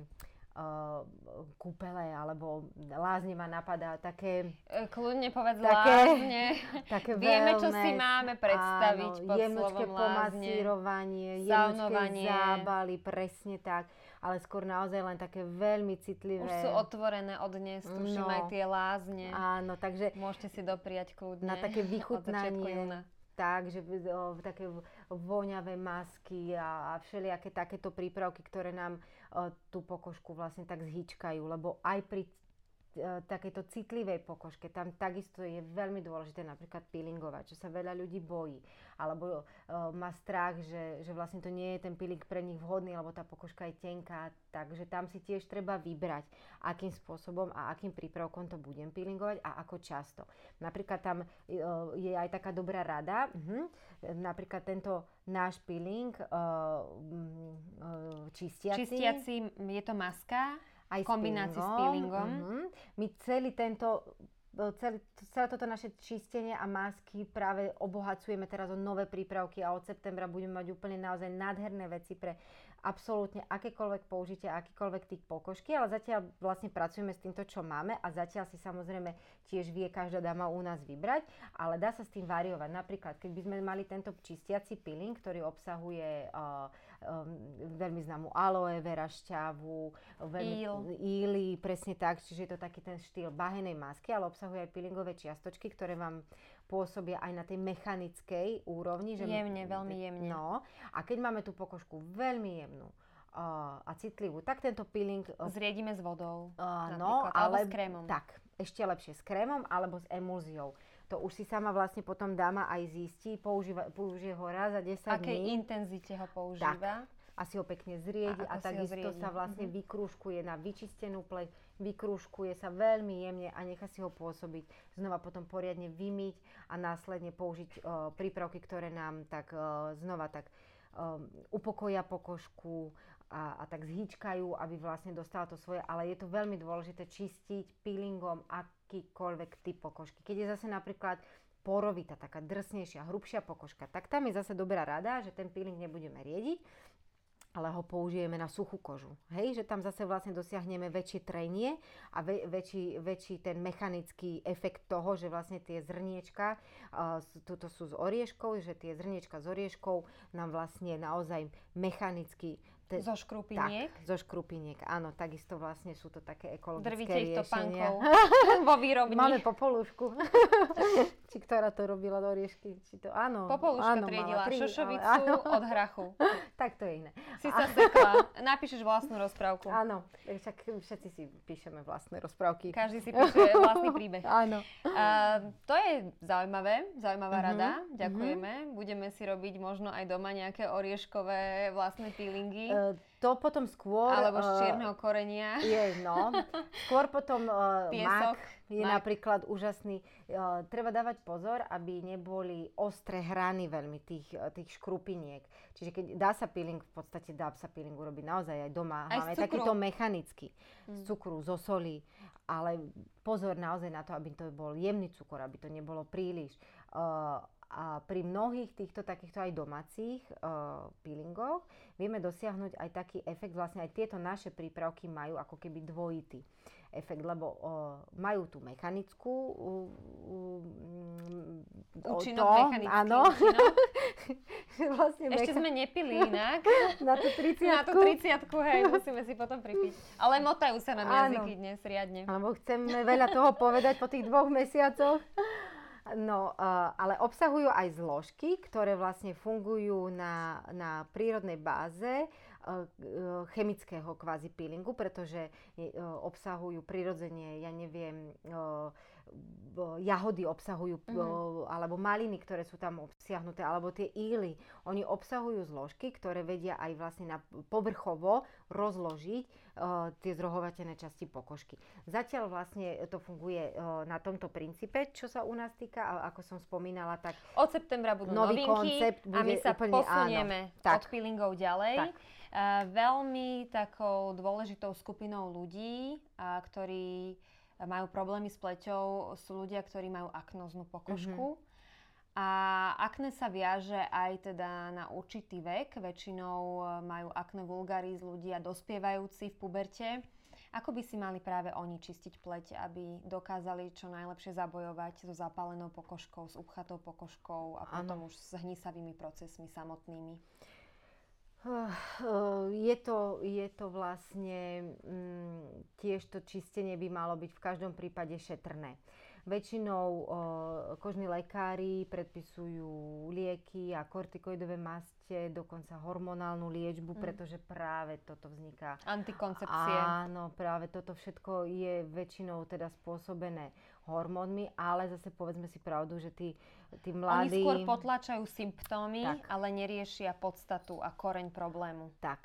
kúpele alebo lázne ma napadá také... E, kľudne povedz také, lázne. Také Vieme, čo si máme predstaviť áno, pod jemnočké pomasírovanie, jemnočké zábaly, presne tak. Ale skôr naozaj len také veľmi citlivé. Už sú otvorené od dnes, tuším no, aj tie lázne. Áno, takže... Môžete si dopriať kľudne. Na také vychutnanie tak, že o, také voňavé masky a, a všelijaké takéto prípravky, ktoré nám tú pokožku vlastne tak zhyčkajú, lebo aj pri E, takéto citlivej pokožke, tam takisto je veľmi dôležité napríklad peelingovať, čo sa veľa ľudí bojí. Alebo uh, má strach, že, že vlastne to nie je ten peeling pre nich vhodný, lebo tá pokožka je tenká, takže tam si tiež treba vybrať, akým spôsobom a akým prípravkom to budem peelingovať a ako často. Napríklad tam uh, je aj taká dobrá rada, uh-huh. napríklad tento náš peeling uh, uh, čistiaci. Čistiaci, je to maska? Aj kombinácii s peelingom. Uh-huh. My celý tento e, celé, celé toto naše čistenie a masky práve obohacujeme teraz o nové prípravky a od septembra budeme mať úplne naozaj nádherné veci pre absolútne akékoľvek použitie, akýkoľvek typ pokožky, ale zatiaľ vlastne pracujeme s týmto, čo máme a zatiaľ si samozrejme tiež vie každá dáma u nás vybrať, ale dá sa s tým variovať. Napríklad, keď by sme mali tento čistiaci peeling, ktorý obsahuje uh, um, veľmi známu aloe vera šťavu, veľmi, íly, presne tak, čiže je to taký ten štýl bahenej masky, ale obsahuje aj peelingové čiastočky, ktoré vám pôsobia aj na tej mechanickej úrovni. Že jemne, veľmi jemne. No, a keď máme tú pokožku veľmi jemnú, uh, a citlivú, tak tento peeling... Uh, Zriedime s vodou. Uh, no, ale, s krémom. Tak, ešte lepšie s krémom alebo s emulziou. To už si sama vlastne potom dáma aj zistí, používa, použije ho raz za 10 Akej dní. intenzite ho používa? Tak, asi ho pekne zriedi a, a takisto sa vlastne mm-hmm. vykrúžkuje na vyčistenú pleť, vykrúžkuje sa veľmi jemne a nechá si ho pôsobiť. Znova potom poriadne vymyť a následne použiť uh, prípravky, ktoré nám tak uh, znova tak um, upokoja pokožku a, a tak zhýčkajú, aby vlastne dostala to svoje, ale je to veľmi dôležité čistiť peelingom akýkoľvek typ pokožky. Keď je zase napríklad porovita, taká drsnejšia, hrubšia pokožka, tak tam je zase dobrá rada, že ten peeling nebudeme riediť, ale ho použijeme na suchú kožu. Hej, že tam zase vlastne dosiahneme väčšie trenie a väč, väčší, väčší ten mechanický efekt toho, že vlastne tie zrniečka, uh, tuto sú z orieškov, že tie zrniečka z orieškov nám vlastne naozaj mechanicky te, zo škrupiniek? Tak, zo škrupiniek, áno, takisto vlastne sú to také ekologické Drvíte ich topánkou vo výrobni. Máme popolušku. či ktorá to robila do oriešky, či to, áno. Popoluška áno, triedila tri, šošovicu áno. od hrachu. tak to je iné. Si sa sekla, napíšeš vlastnú rozprávku. Áno, však všetci si píšeme vlastné rozprávky. Každý si píše vlastný príbeh. áno. Uh, to je zaujímavé, zaujímavá uh-huh. rada, ďakujeme. Uh-huh. Budeme si robiť možno aj doma nejaké orieškové vlastné feelingy. Uh, to potom skôr... Alebo z čierneho korenia. Je, no. Skôr potom uh, Piesok, mak je mak. napríklad úžasný. Uh, treba dávať pozor, aby neboli ostré hrany veľmi tých, tých škrupiniek. Čiže keď dá sa peeling, v podstate dá sa peeling urobiť naozaj aj doma. Aj Máme takýto mechanický. Mm. Z cukru, zo soli. Ale pozor naozaj na to, aby to bol jemný cukor, aby to nebolo príliš. Uh, a pri mnohých týchto takýchto aj domácich uh, peelingoch vieme dosiahnuť aj taký efekt, vlastne aj tieto naše prípravky majú ako keby dvojitý efekt, lebo uh, majú tú mechanickú uh, uh, účinok to, mechanický áno. vlastne Ešte mecha... sme nepili inak. Na tú 30 Na tú 30 hej, musíme si potom pripiť. Ale motajú sa nám jazyky dnes riadne. Lebo chceme veľa toho povedať po tých dvoch mesiacoch. No, uh, ale obsahujú aj zložky, ktoré vlastne fungujú na, na prírodnej báze uh, chemického kvázi peelingu, pretože obsahujú prirodzene, ja neviem, jahody obsahujú, mm-hmm. alebo maliny, ktoré sú tam obsiahnuté, alebo tie íly. Oni obsahujú zložky, ktoré vedia aj vlastne na povrchovo rozložiť uh, tie zrohovatené časti pokožky. Zatiaľ vlastne to funguje uh, na tomto princípe, čo sa u nás týka, a ako som spomínala, tak... Od septembra budú nový novinky koncept bude a my sa úplne, posunieme áno, od peelingov ďalej. Tak. Uh, veľmi takou dôležitou skupinou ľudí, uh, ktorí majú problémy s pleťou, sú ľudia, ktorí majú aknoznú pokožku. Mm-hmm. A akné sa viaže aj teda na určitý vek. Väčšinou e, majú akné vulgaris ľudia dospievajúci v puberte. Ako by si mali práve oni čistiť pleť, aby dokázali čo najlepšie zabojovať so zapálenou pokožkou, s upchatou pokožkou a potom ano. už s hnisavými procesmi samotnými? Je to, je to vlastne, mm, tiež to čistenie by malo byť v každom prípade šetrné. Väčšinou o, kožní lekári predpisujú lieky a kortikoidové maste, dokonca hormonálnu liečbu, mm. pretože práve toto vzniká. Antikoncepcie. Áno, práve toto všetko je väčšinou teda spôsobené hormónmi, ale zase povedzme si pravdu, že tí, tí mladí... Oni skôr potlačajú symptómy, tak. ale neriešia podstatu a koreň problému. Tak.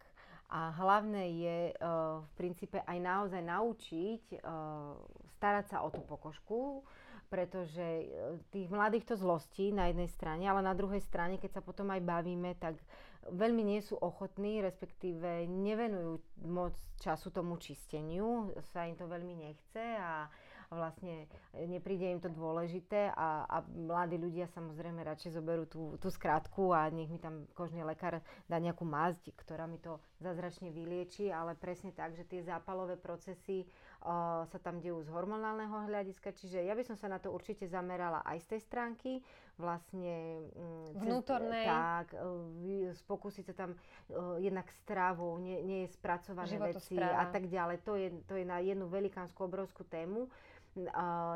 A hlavné je uh, v princípe aj naozaj naučiť uh, starať sa o tú pokožku, pretože uh, tých mladých to zlostí na jednej strane, ale na druhej strane, keď sa potom aj bavíme, tak veľmi nie sú ochotní, respektíve nevenujú moc času tomu čisteniu, sa im to veľmi nechce a vlastne nepríde im to dôležité a, a mladí ľudia samozrejme radšej zoberú tú, tú skratku a nech mi tam kožný lekár dá nejakú masť, ktorá mi to zázračne vylieči, ale presne tak, že tie zápalové procesy uh, sa tam dejú z hormonálneho hľadiska, čiže ja by som sa na to určite zamerala aj z tej stránky, vlastne mm, vnútornej. Tak, uh, sa tam uh, jednak stravou, nie, nie je spracované veci a tak ďalej. To je, to je na jednu velikánsku obrovskú tému.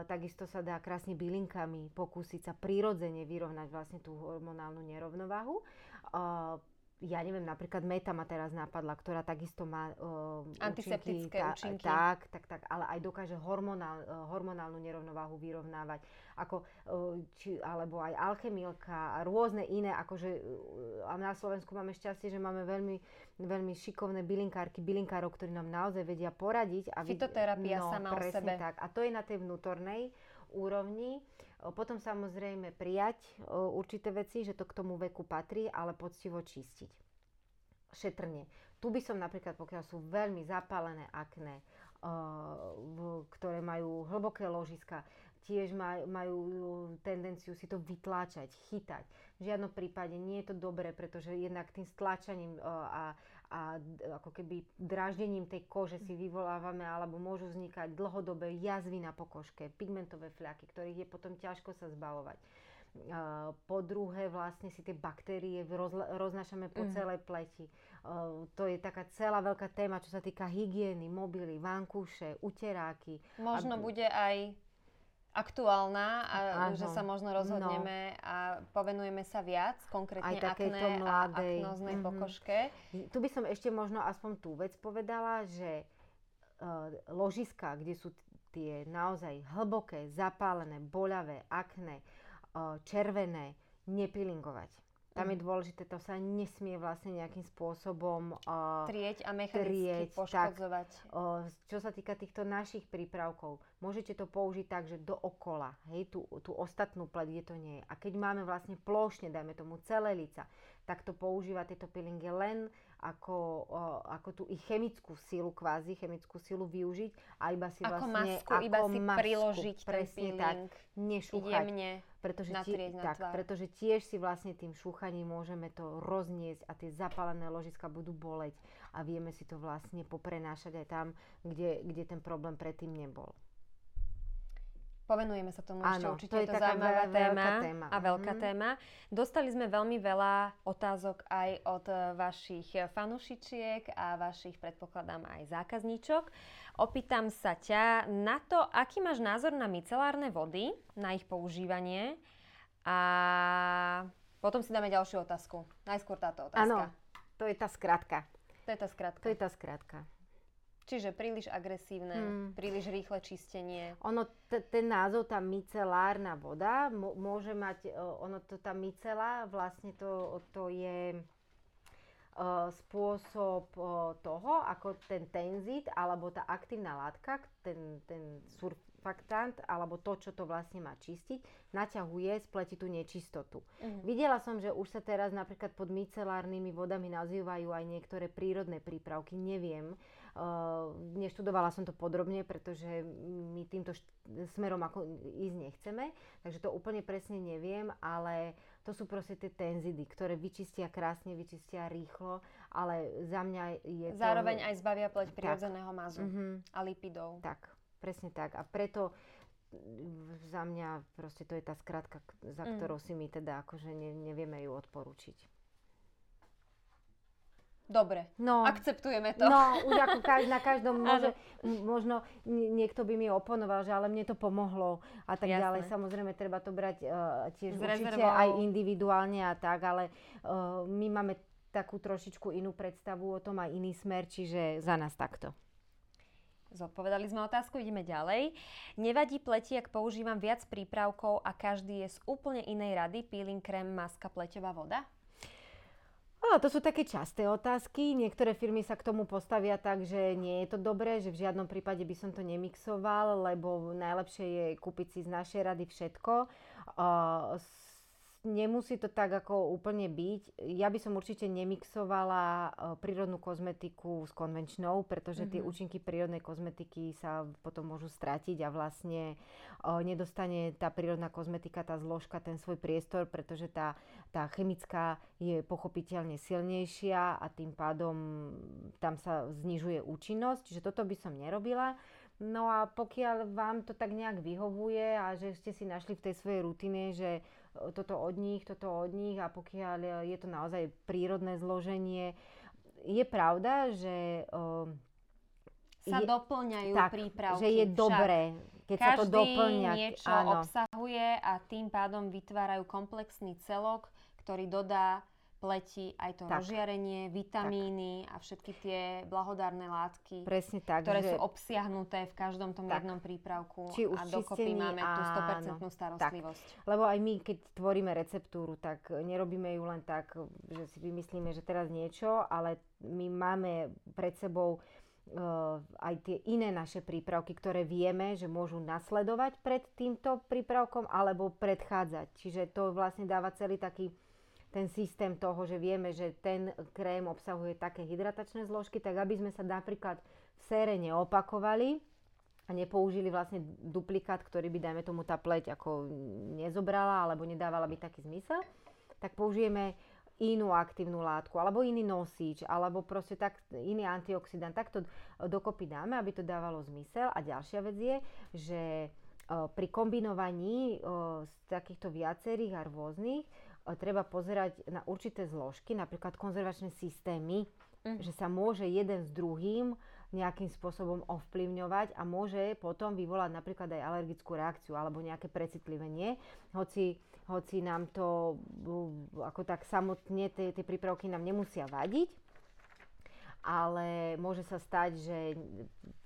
Takisto sa dá krásne bylinkami pokúsiť sa prirodzene vyrovnať vlastne tú hormonálnu nerovnováhu. A, ja neviem, napríklad meta ma teraz napadla, ktorá takisto má uh, antiseptické účinky, účinky. Tak, tak, tak, ale aj dokáže hormonál, uh, hormonálnu nerovnováhu vyrovnávať. Ako, uh, či, alebo aj alchemilka a rôzne iné, akože uh, a na Slovensku máme šťastie, že máme veľmi, veľmi šikovné bylinkárky, bylinkárov, ktorí nám naozaj vedia poradiť. A Fitoterapia no, sama o sebe. tak. A to je na tej vnútornej úrovni. Potom samozrejme prijať určité veci, že to k tomu veku patrí, ale poctivo čistiť. Šetrne. Tu by som napríklad, pokiaľ sú veľmi zapálené akné, ktoré majú hlboké ložiska, tiež majú tendenciu si to vytláčať, chytať. V žiadnom prípade nie je to dobré, pretože jednak tým stláčaním a, a ako keby dráždením tej kože si vyvolávame alebo môžu vznikať dlhodobé jazvy na pokožke, pigmentové fľaky, ktorých je potom ťažko sa zbavovať. Uh, po druhé, vlastne si tie baktérie rozla- roznášame po mm. celej pleti. Uh, to je taká celá veľká téma, čo sa týka hygieny, mobily, vankúše, uteráky. Možno a... bude aj aktuálna a Áno. že sa možno rozhodneme no. a povenujeme sa viac konkrétne Aj akné mladej. a aknóznej mm-hmm. pokožke. Tu by som ešte možno aspoň tú vec povedala, že uh, ložiska, kde sú tie naozaj hlboké, zapálené, boľavé, akné, uh, červené, nepilingovať. Tam je mhm. dôležité, to sa nesmie vlastne nejakým spôsobom uh, trieť a mechanicky trieť, poškodzovať. Tak, uh, čo sa týka týchto našich prípravkov, môžete to použiť tak, že dookola, hej, tú, tú ostatnú pleť, kde to nie je. A keď máme vlastne plošne, dajme tomu celé lica, tak to používa tieto peelingy len ako, ako tú ich chemickú silu, kvázi chemickú silu využiť a iba si ako vlastne... Masku, ako iba si masku, priložiť presne ten tak, nešúchať. Jemne pretože, tie, na tak, pretože tiež si vlastne tým šúchaním môžeme to rozniesť a tie zapálené ložiska budú boleť a vieme si to vlastne poprenášať aj tam, kde, kde ten problém predtým nebol. Povenujeme sa tomu ešte určite, to je, to zaujímavá téma, téma a veľká mm. téma. Dostali sme veľmi veľa otázok aj od eh, vašich fanušičiek a vašich, predpokladám, aj zákazníčok. Opýtam sa ťa na to, aký máš názor na micelárne vody, na ich používanie a potom si dáme ďalšiu otázku. Najskôr táto otázka. Áno, to je tá skratka. To je tá skratka. To je tá skratka. Čiže príliš agresívne, hmm. príliš rýchle čistenie. Ono, t- ten názov, tá micelárna voda, m- môže mať, uh, ono to, tá micela, vlastne to, to je uh, spôsob uh, toho, ako ten tenzit, alebo tá aktívna látka, ten, ten surfaktant, alebo to, čo to vlastne má čistiť, naťahuje spletitú nečistotu. Uh-huh. Videla som, že už sa teraz napríklad pod micelárnymi vodami nazývajú aj niektoré prírodné prípravky, neviem, Uh, neštudovala som to podrobne, pretože my týmto št- smerom ako ísť nechceme, takže to úplne presne neviem, ale to sú proste tie tenzidy, ktoré vyčistia krásne, vyčistia rýchlo, ale za mňa je to... Zároveň aj zbavia pleť prirodzeného mazu uh-huh. a lipidov. Tak, presne tak. A preto za mňa proste to je tá skratka, za mm. ktorou si my teda akože ne, nevieme ju odporučiť. Dobre, no, akceptujeme to. No, už ako kaž, na každom môže, možno niekto by mi oponoval, že ale mne to pomohlo a tak Jasné. ďalej. Samozrejme, treba to brať uh, tiež určite aj individuálne a tak, ale uh, my máme takú trošičku inú predstavu o tom aj iný smer, čiže za nás takto. Zodpovedali sme otázku, ideme ďalej. Nevadí pleti, ak používam viac prípravkov a každý je z úplne inej rady, peeling, krém, maska, pleťová voda? No, to sú také časté otázky. Niektoré firmy sa k tomu postavia tak, že nie je to dobré, že v žiadnom prípade by som to nemixoval, lebo najlepšie je kúpiť si z našej rady všetko. Uh, nemusí to tak ako úplne byť. Ja by som určite nemixovala e, prírodnú kozmetiku s konvenčnou, pretože mm-hmm. tie mhm. účinky prírodnej kozmetiky sa potom môžu stratiť a vlastne uh, nedostane tá prírodná kozmetika, tá zložka, ten svoj priestor, pretože tá, tá chemická je pochopiteľne silnejšia a tým pádom tam sa znižuje účinnosť. Čiže toto by som nerobila. No a pokiaľ vám to tak nejak vyhovuje a že ste si našli v tej svojej rutine, že toto od nich, toto od nich a pokiaľ je to naozaj prírodné zloženie, je pravda, že uh, sa je, doplňajú tak, prípravky. že je dobré, keď sa to doplňa. niečo áno. obsahuje a tým pádom vytvárajú komplexný celok, ktorý dodá pleti, aj to tak. rozžiarenie, vitamíny tak. a všetky tie blahodárne látky, Presne tak, ktoré že... sú obsiahnuté v každom tom tak. jednom prípravku Či už a dokopy máme tú 100% starostlivosť. Tak. Lebo aj my, keď tvoríme receptúru, tak nerobíme ju len tak, že si vymyslíme, že teraz niečo, ale my máme pred sebou Uh, aj tie iné naše prípravky, ktoré vieme, že môžu nasledovať pred týmto prípravkom alebo predchádzať. Čiže to vlastne dáva celý taký ten systém toho, že vieme, že ten krém obsahuje také hydratačné zložky, tak aby sme sa napríklad v sére neopakovali a nepoužili vlastne duplikát, ktorý by, dajme tomu, tá pleť ako nezobrala alebo nedávala by taký zmysel, tak použijeme inú aktívnu látku, alebo iný nosič, alebo proste tak, iný antioxidant. Tak to dokopy dáme, aby to dávalo zmysel. A ďalšia vec je, že pri kombinovaní z takýchto viacerých a rôznych treba pozerať na určité zložky, napríklad konzervačné systémy, mm. že sa môže jeden s druhým nejakým spôsobom ovplyvňovať a môže potom vyvolať napríklad aj alergickú reakciu alebo nejaké precitlivenie, hoci, hoci nám to ako tak samotne tie, tie prípravky nám nemusia vadiť, ale môže sa stať, že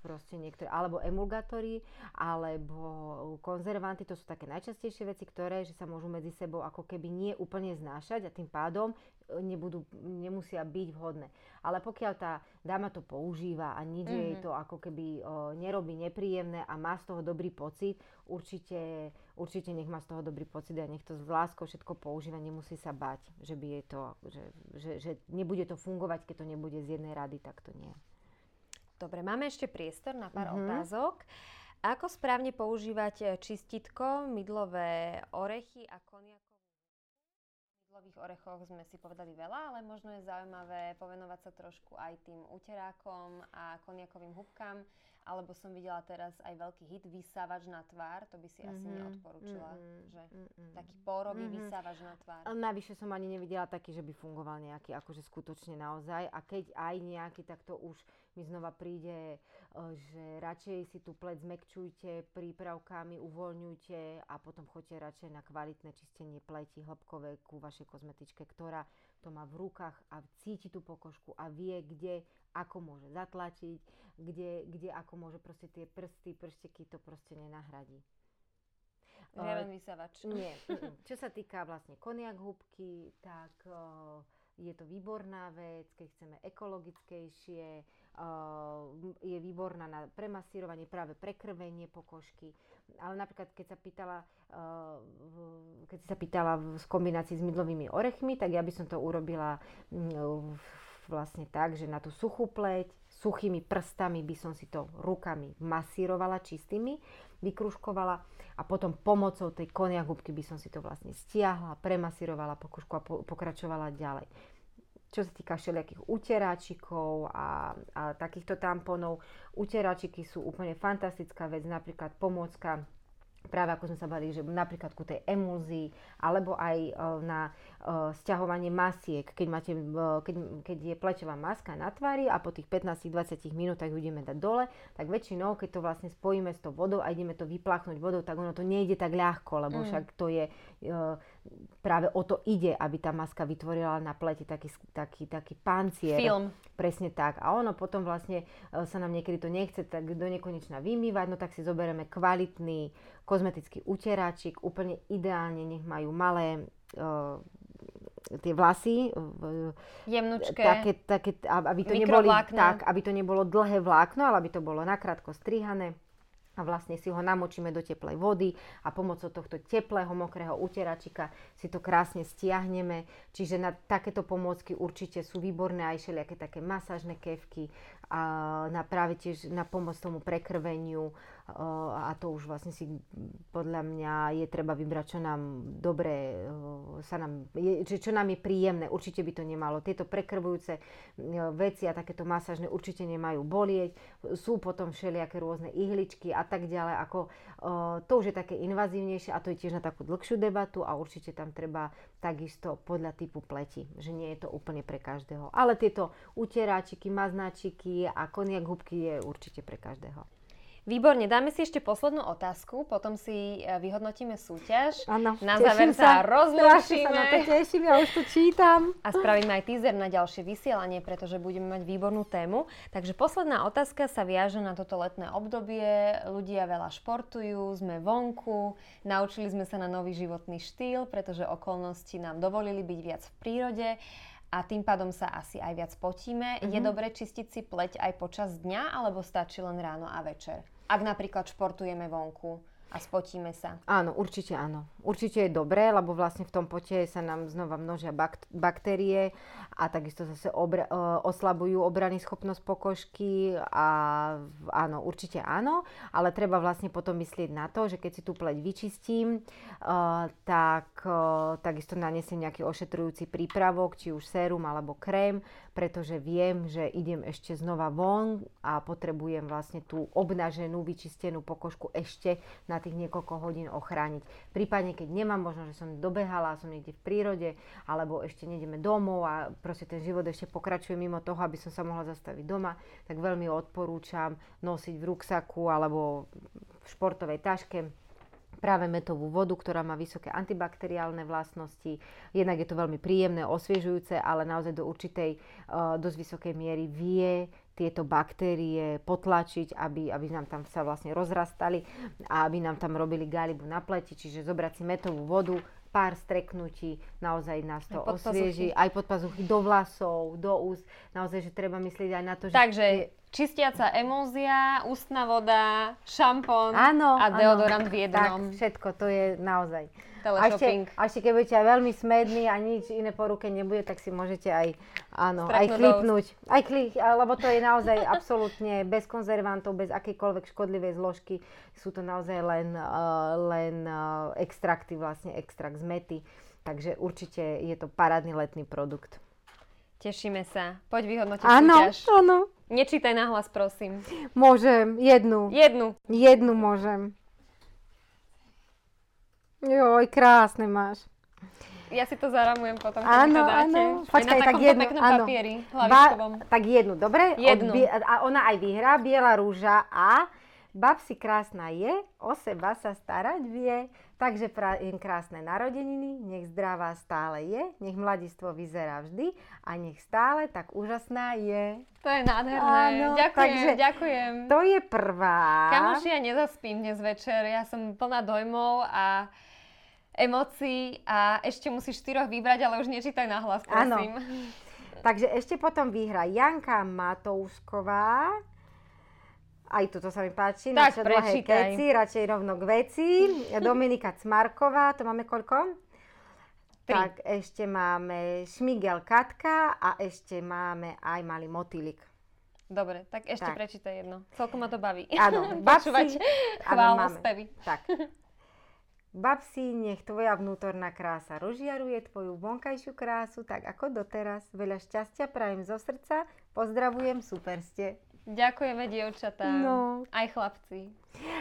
proste niektoré, alebo emulgátory, alebo konzervanty, to sú také najčastejšie veci, ktoré že sa môžu medzi sebou ako keby nie úplne znášať a tým pádom nebudú, nemusia byť vhodné. Ale pokiaľ tá dáma to používa a nič mm-hmm. jej mhm. to ako keby o, nerobí nepríjemné a má z toho dobrý pocit, určite, určite nech má z toho dobrý pocit a nech to s láskou všetko používa, nemusí sa bať, že by je to, že, že, že nebude to fungovať, keď to nebude z jednej rady, tak to nie. Dobre, máme ešte priestor na pár mm-hmm. otázok. Ako správne používať čistitko, mydlové orechy a koniak? Mydlových orechoch sme si povedali veľa, ale možno je zaujímavé povenovať sa trošku aj tým uterákom a koniakovým hubkám, alebo som videla teraz aj veľký hit vysávač na tvár, to by si mm-hmm. asi mhm, neodporúčila, mm-hmm. že mm-hmm. taký pórový mm-hmm. vysávač na tvár. Navyše som ani nevidela taký, že by fungoval nejaký, akože skutočne naozaj. A keď aj nejaký, tak to už mi znova príde, e, že radšej si tú pleť zmekčujte prípravkami, uvoľňujte a potom choďte radšej na kvalitné čistenie pleti hĺbkové ku vašej kozmetičke, ktorá to má v rukách a cíti tú pokožku a vie, kde, ako môže zatlačiť, kde, kde ako môže proste tie prsty, pršteky to proste nenahradí. Žiaden vysávač. Nie. Čo sa týka vlastne koniak húbky, tak uh, je to výborná vec, keď chceme ekologickejšie, uh, je výborná na premasírovanie, práve prekrvenie pokožky. Ale napríklad, keď sa pýtala, uh, keď sa pýtala v kombinácii s mydlovými orechmi, tak ja by som to urobila uh, vlastne tak, že na tú suchú pleť, suchými prstami by som si to rukami masírovala čistými, vykruškovala a potom pomocou tej konia gubky by som si to vlastne stiahla, premasírovala pokušku a po, pokračovala ďalej. Čo sa týka všelijakých uteráčikov a, a takýchto tamponov, uteráčiky sú úplne fantastická vec, napríklad pomôcka práve ako sme sa bavili, že napríklad ku tej emulzii, alebo aj e, na stiahovanie masiek, keď, máte, uh, keď, keď je plečová maska na tvári a po tých 15-20 minútach ju ideme dať dole, tak väčšinou, keď to vlastne spojíme s tou vodou a ideme to vyplachnúť vodou, tak ono to nejde tak ľahko, lebo mm. však to je, uh, práve o to ide, aby tá maska vytvorila na pleti taký, taký, taký pancier. Film. Presne tak. A ono potom vlastne sa nám niekedy to nechce tak do nekonečna vymývať, no tak si zoberieme kvalitný kozmetický uteráčik, úplne ideálne, nech majú malé tie vlasy. Jemnučké. Také, také, aby to, neboli, tak, aby to nebolo dlhé vlákno, ale aby to bolo nakrátko strihané a vlastne si ho namočíme do teplej vody a pomocou tohto teplého, mokrého uteračika si to krásne stiahneme. Čiže na takéto pomôcky určite sú výborné aj všelijaké také masážne kevky a na práve tiež na pomoc tomu prekrveniu a to už vlastne si podľa mňa je treba vybrať, čo nám dobre sa nám, je, čo nám je príjemné. Určite by to nemalo. Tieto prekrvujúce veci a takéto masážne určite nemajú bolieť. Sú potom všelijaké rôzne ihličky a tak ďalej. Ako, to už je také invazívnejšie a to je tiež na takú dlhšiu debatu a určite tam treba takisto podľa typu pleti, že nie je to úplne pre každého. Ale tieto uteráčiky, maznáčiky a koniak hubky je určite pre každého. Výborne, dáme si ešte poslednú otázku, potom si e, vyhodnotíme súťaž. Áno, Na záver sa, sa rozlúčime. sa na to teším, ja už to čítam. A spravíme aj teaser na ďalšie vysielanie, pretože budeme mať výbornú tému. Takže posledná otázka sa viaže na toto letné obdobie. Ľudia veľa športujú, sme vonku, naučili sme sa na nový životný štýl, pretože okolnosti nám dovolili byť viac v prírode a tým pádom sa asi aj viac potíme. Mm-hmm. Je mhm. dobre čistiť si pleť aj počas dňa, alebo stačí len ráno a večer? Ak napríklad športujeme vonku a spotíme sa. Áno, určite áno. Určite je dobré, lebo vlastne v tom pote sa nám znova množia bak- baktérie a takisto zase obra- oslabujú obrany schopnosť pokožky a áno, určite áno, ale treba vlastne potom myslieť na to, že keď si tú pleť vyčistím, uh, tak uh, takisto nanesiem nejaký ošetrujúci prípravok, či už sérum alebo krém, pretože viem, že idem ešte znova von a potrebujem vlastne tú obnaženú, vyčistenú pokožku ešte na tých niekoľko hodín ochrániť. Prípadne, keď nemám, možno, že som dobehala, som niekde v prírode, alebo ešte nejdeme domov a proste ten život ešte pokračuje mimo toho, aby som sa mohla zastaviť doma, tak veľmi odporúčam nosiť v ruksaku alebo v športovej taške práve metovú vodu, ktorá má vysoké antibakteriálne vlastnosti. Jednak je to veľmi príjemné, osviežujúce, ale naozaj do určitej, uh, dosť vysokej miery vie tieto baktérie potlačiť, aby, aby nám tam sa vlastne rozrastali a aby nám tam robili galibu na pleti. Čiže zobrať si metovú vodu, pár streknutí naozaj nás to aj osvieži, aj pod pazuchy, do vlasov, do úst. Naozaj, že treba myslieť aj na to, že... Takže čistiaca emúzia, ústna voda, šampón áno, a deodorant áno, v jednom. Tak, všetko, to je naozaj. A ešte, a ešte keď budete aj veľmi smední a nič iné po ruke nebude, tak si môžete aj, áno, aj klipnúť. Aj klik, lebo to je naozaj absolútne bez konzervantov, bez akejkoľvek škodlivej zložky. Sú to naozaj len, uh, len uh, extrakty, vlastne extrakt z mety. Takže určite je to parádny letný produkt. Tešíme sa. Poď vyhodnotiť áno, súťaž. Áno, Nečítaj nahlas, prosím. Môžem, jednu. Jednu. Jednu môžem. Joj, krásne máš. Ja si to zaramujem potom, keď áno, to dáte. Áno, Počkaj, tak jednu, áno. papieri, Ba, tak jednu, dobre? Jednu. Od, a ona aj vyhrá, biela rúža a Babsi krásna je, o seba sa starať vie, takže prajem krásne narodeniny, nech zdravá stále je, nech mladistvo vyzerá vždy a nech stále tak úžasná je. To je nádherné. Áno, ďakujem, takže ďakujem. To je prvá. Kamoši, ja nezaspím dnes večer, ja som plná dojmov a emócií a ešte musíš štyroch vybrať, ale už nečítaj nahlas, prosím. Áno. Takže ešte potom vyhra Janka Matousková, aj toto sa mi páči, tak, naše dlhé keci, radšej rovno k veci. Dominika Cmarková, to máme koľko? Tri. Tak ešte máme Šmigel Katka a ešte máme aj malý motýlik. Dobre, tak ešte tak. prečítaj jedno. Celkom ma to baví. Áno, babsi. Chválno spevy. Tak. Babsi, nech tvoja vnútorná krása rozžiaruje tvoju vonkajšiu krásu, tak ako doteraz. Veľa šťastia prajem zo srdca. Pozdravujem, super ste. Ďakujeme, dievčatá. No. Aj chlapci.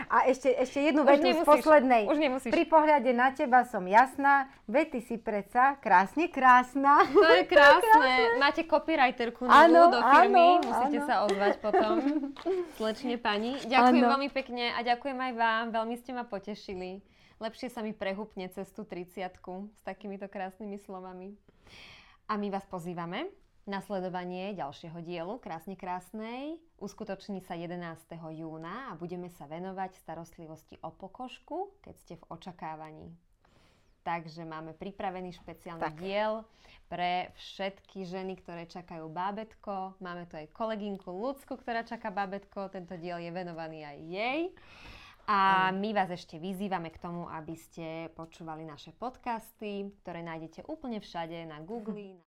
A ešte, ešte jednu vetu z poslednej. Už nemusíš. Pri pohľade na teba som jasná, vety si predsa krásne krásna. To je krásne. Máte copywriterku novú do firmy, áno, musíte áno. sa ozvať potom. Slečne pani. Ďakujem áno. veľmi pekne a ďakujem aj vám, veľmi ste ma potešili. Lepšie sa mi prehupne cez tú 30 s takýmito krásnymi slovami. A my vás pozývame Nasledovanie ďalšieho dielu Krásne krásnej uskutoční sa 11. júna a budeme sa venovať starostlivosti o pokožku, keď ste v očakávaní. Takže máme pripravený špeciálny tak. diel pre všetky ženy, ktoré čakajú bábetko. Máme tu aj kolegynku Lucku, ktorá čaká bábetko. Tento diel je venovaný aj jej. A my vás ešte vyzývame k tomu, aby ste počúvali naše podcasty, ktoré nájdete úplne všade na Google,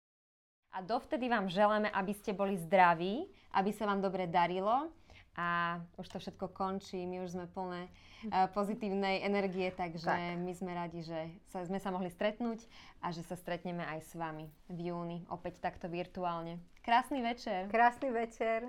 a dovtedy vám želáme, aby ste boli zdraví, aby sa vám dobre darilo a už to všetko končí, my už sme plné uh, pozitívnej energie, takže tak. my sme radi, že sa, sme sa mohli stretnúť a že sa stretneme aj s vami v júni, opäť takto virtuálne. Krásny večer. Krásny večer.